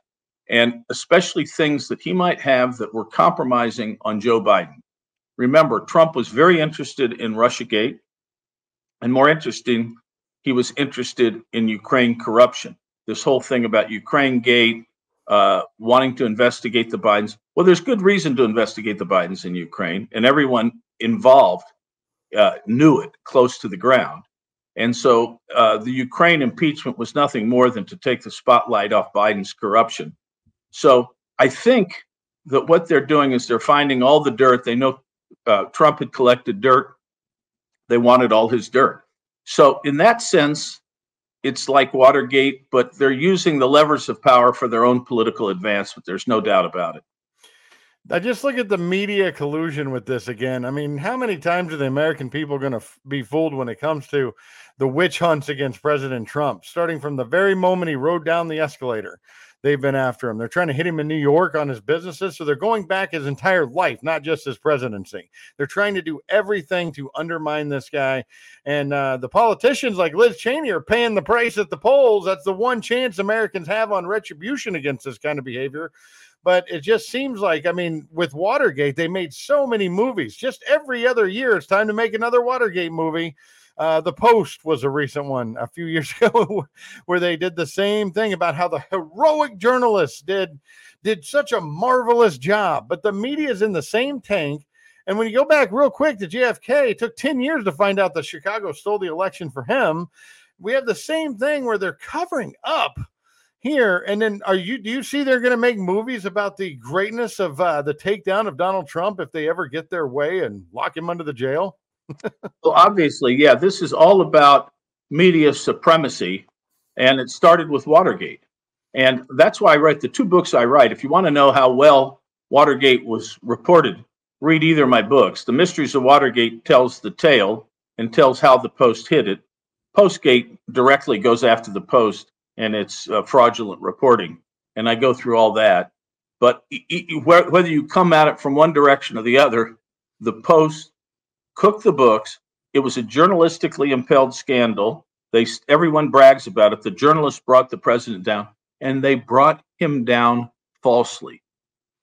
and especially things that he might have that were compromising on Joe Biden. Remember, Trump was very interested in Russiagate, and more interesting, he was interested in Ukraine corruption. This whole thing about Ukraine Gate, uh, wanting to investigate the Bidens. Well, there's good reason to investigate the Bidens in Ukraine, and everyone involved uh, knew it close to the ground. And so uh, the Ukraine impeachment was nothing more than to take the spotlight off Biden's corruption. So I think that what they're doing is they're finding all the dirt. They know uh, Trump had collected dirt, they wanted all his dirt. So, in that sense, it's like Watergate, but they're using the levers of power for their own political advancement. There's no doubt about it. I just look at the media collusion with this again. I mean, how many times are the American people going to f- be fooled when it comes to the witch hunts against President Trump? Starting from the very moment he rode down the escalator, they've been after him. They're trying to hit him in New York on his businesses. So they're going back his entire life, not just his presidency. They're trying to do everything to undermine this guy. And uh, the politicians like Liz Cheney are paying the price at the polls. That's the one chance Americans have on retribution against this kind of behavior. But it just seems like, I mean, with Watergate, they made so many movies. Just every other year, it's time to make another Watergate movie. Uh, the Post was a recent one a few years ago where they did the same thing about how the heroic journalists did did such a marvelous job, but the media is in the same tank. And when you go back real quick to JFK, it took 10 years to find out that Chicago stole the election for him. We have the same thing where they're covering up here. And then are you do you see they're going to make movies about the greatness of uh, the takedown of Donald Trump if they ever get their way and lock him under the jail? Well, obviously, yeah, this is all about media supremacy, and it started with Watergate. And that's why I write the two books I write. If you want to know how well Watergate was reported, read either of my books. The Mysteries of Watergate tells the tale and tells how the Post hid it. Postgate directly goes after the Post and its uh, fraudulent reporting. And I go through all that. But e- e- whether you come at it from one direction or the other, the Post cooked the books. It was a journalistically impelled scandal. They everyone brags about it. The journalists brought the president down, and they brought him down falsely.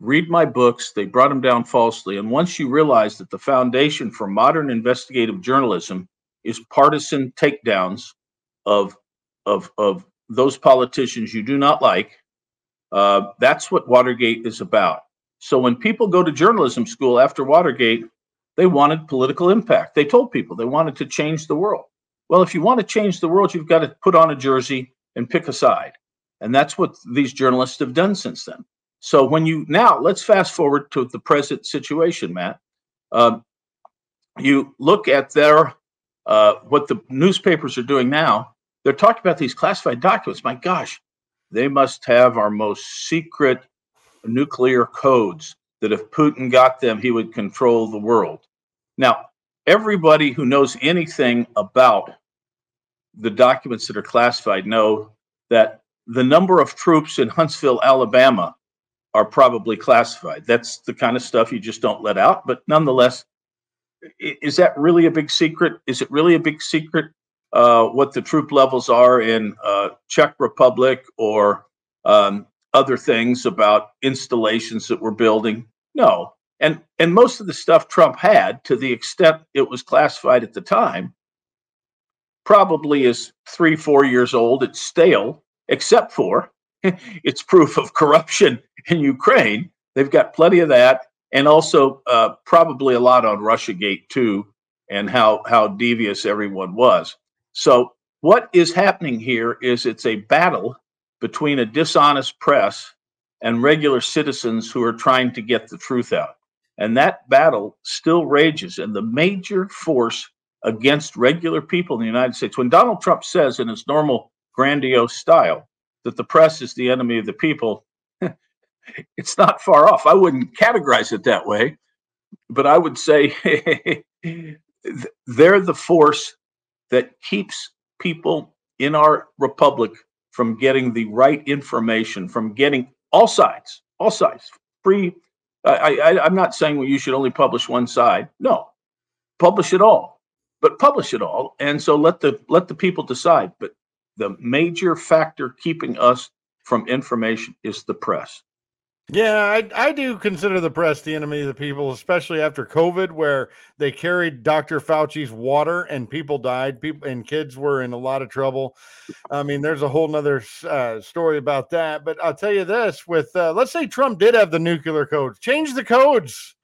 Read my books. They brought him down falsely. And once you realize that the foundation for modern investigative journalism is partisan takedowns of of of those politicians you do not like, uh, that's what Watergate is about. So when people go to journalism school after Watergate, they wanted political impact. They told people they wanted to change the world. Well, if you want to change the world, you've got to put on a jersey and pick a side. And that's what these journalists have done since then. So when you now let's fast forward to the present situation, Matt. Um, you look at their uh, what the newspapers are doing now. They're talking about these classified documents. My gosh, they must have our most secret nuclear codes that if Putin got them, he would control the world. Now, everybody who knows anything about the documents that are classified know that the number of troops in Huntsville, Alabama are probably classified. That's the kind of stuff you just don't let out. But nonetheless, is that really a big secret? Is it really a big secret uh, what the troop levels are in uh, Czech Republic or um, other things about installations that we're building? No. And and most of the stuff Trump had, to the extent it was classified at the time, probably is three, four years old. It's stale, except for it's proof of corruption in Ukraine. They've got plenty of that, and also uh, probably a lot on RussiaGate too, and how how devious everyone was. So what is happening here is it's a battle between a dishonest press and regular citizens who are trying to get the truth out. And that battle still rages. And the major force against regular people in the United States, when Donald Trump says in his normal grandiose style that the press is the enemy of the people, it's not far off. I wouldn't categorize it that way, but I would say they're the force that keeps people in our republic from getting the right information, from getting all sides, all sides, free. I, I, I'm not saying well, you should only publish one side. No, publish it all, but publish it all, and so let the let the people decide. But the major factor keeping us from information is the press. Yeah, I, I do consider the press the enemy of the people, especially after COVID, where they carried Dr. Fauci's water and people died. People and kids were in a lot of trouble. I mean, there's a whole nother uh, story about that. But I'll tell you this: with uh, let's say Trump did have the nuclear codes, change the codes,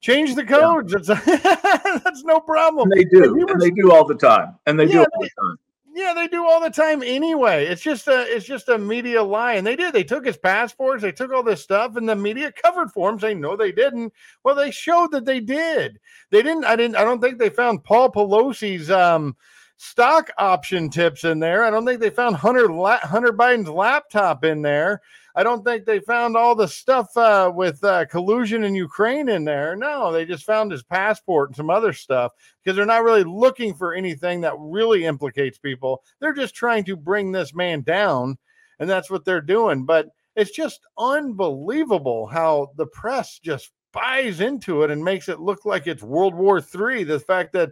change the codes. Yeah. That's no problem. And they do. And they do all the time, and they yeah, do all the time. Yeah, they do all the time anyway. It's just a it's just a media lie. And they did. They took his passports, they took all this stuff, and the media covered for him saying no, they didn't. Well, they showed that they did. They didn't, I didn't, I don't think they found Paul Pelosi's um stock option tips in there. I don't think they found Hunter La- Hunter Biden's laptop in there. I don't think they found all the stuff uh, with uh, collusion in Ukraine in there. No, they just found his passport and some other stuff because they're not really looking for anything that really implicates people. They're just trying to bring this man down, and that's what they're doing. But It's just unbelievable how the press just buys into it and makes it look like it's World War III. The fact that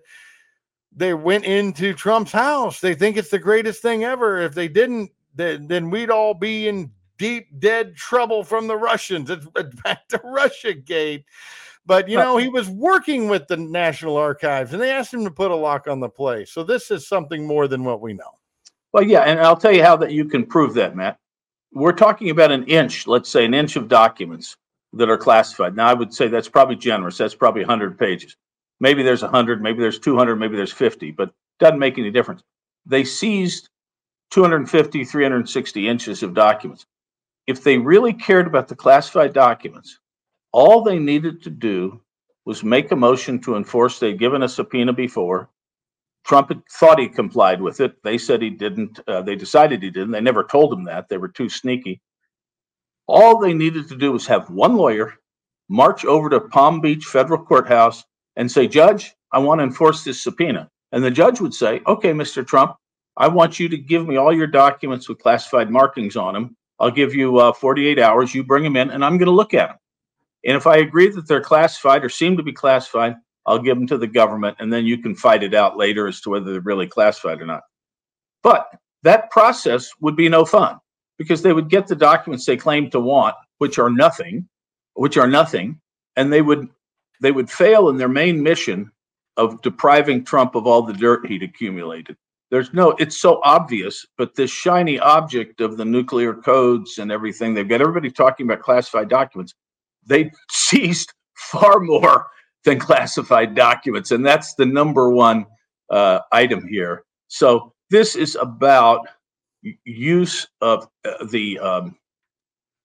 they went into Trump's house, they think it's the greatest thing ever. If they didn't, then, then we'd all be in deep, dead trouble from the Russians. It's back to Russia Gate. But you know, he was working with the National Archives and they asked him to put a lock on the place. So this is something more than what we know. Well, yeah, and I'll tell you how that you can prove that, Matt. We're talking about an inch, let's say an inch of documents that are classified. Now, I would say that's probably generous. That's probably 100 pages. Maybe there's 100, maybe there's 200, maybe there's 50, but doesn't make any difference. They seized 250, 360 inches of documents. If they really cared about the classified documents, all they needed to do was make a motion to enforce. They'd given a subpoena before. Trump thought he complied with it. They said he didn't. Uh, they decided he didn't. They never told him that. They were too sneaky. All they needed to do was have one lawyer march over to Palm Beach federal courthouse and say, Judge, I want to enforce this subpoena. And the judge would say, Okay, Mr. Trump, I want you to give me all your documents with classified markings on them. I'll give you uh, 48 hours. You bring them in, and I'm going to look at them. And if I agree that they're classified or seem to be classified, I'll give them to the government, and then you can fight it out later as to whether they're really classified or not. But that process would be no fun because they would get the documents they claim to want, which are nothing, which are nothing, and they would they would fail in their main mission of depriving Trump of all the dirt he'd accumulated. There's no, it's so obvious, but this shiny object of the nuclear codes and everything, they've got everybody talking about classified documents. They seized far more than classified documents, and that's the number one uh, item here. So this is about use of uh, the um,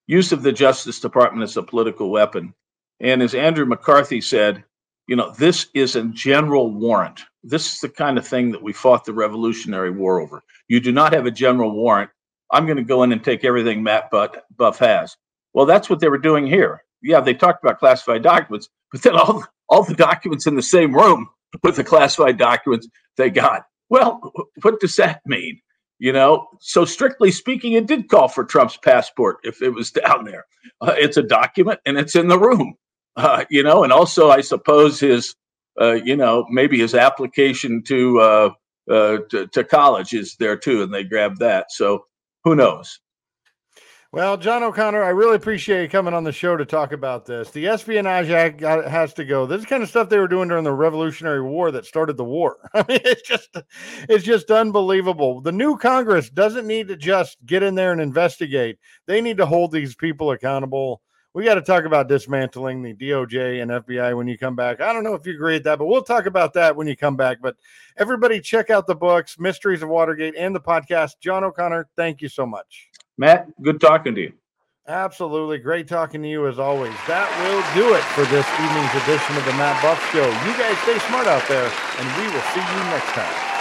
use of the Justice Department as a political weapon. And as Andrew McCarthy said, you know, this is a general warrant. This is the kind of thing that we fought the Revolutionary War over. You do not have a general warrant. I'm going to go in and take everything Matt but Buff has. Well, that's what they were doing here. Yeah, they talked about classified documents, but then all all the documents in the same room with the classified documents they got. Well, what does that mean? You know, so strictly speaking, it did call for Trump's passport if it was down there. Uh, it's a document and it's in the room, uh, you know, and also, I suppose, his, you know, maybe his application to, uh, uh, to, to college is there too, and they grabbed that. So who knows? Well, John O'Connor, I really appreciate you coming on the show to talk about this. The Espionage Act has to go. This is kind of stuff they were doing during the Revolutionary War that started the war. I mean, it's just, it's just unbelievable. The new Congress doesn't need to just get in there and investigate. They need to hold these people accountable. We got to talk about dismantling the DOJ and FBI when you come back. I don't know if you agree with that, but we'll talk about that when you come back. But everybody, check out the books, Mysteries of Watergate, and the podcast. John O'Connor, thank you so much. Matt, good talking to you. Absolutely. Great talking to you as always. That will do it for this evening's edition of the Matt Buff Show. You guys stay smart out there, and we will see you next time.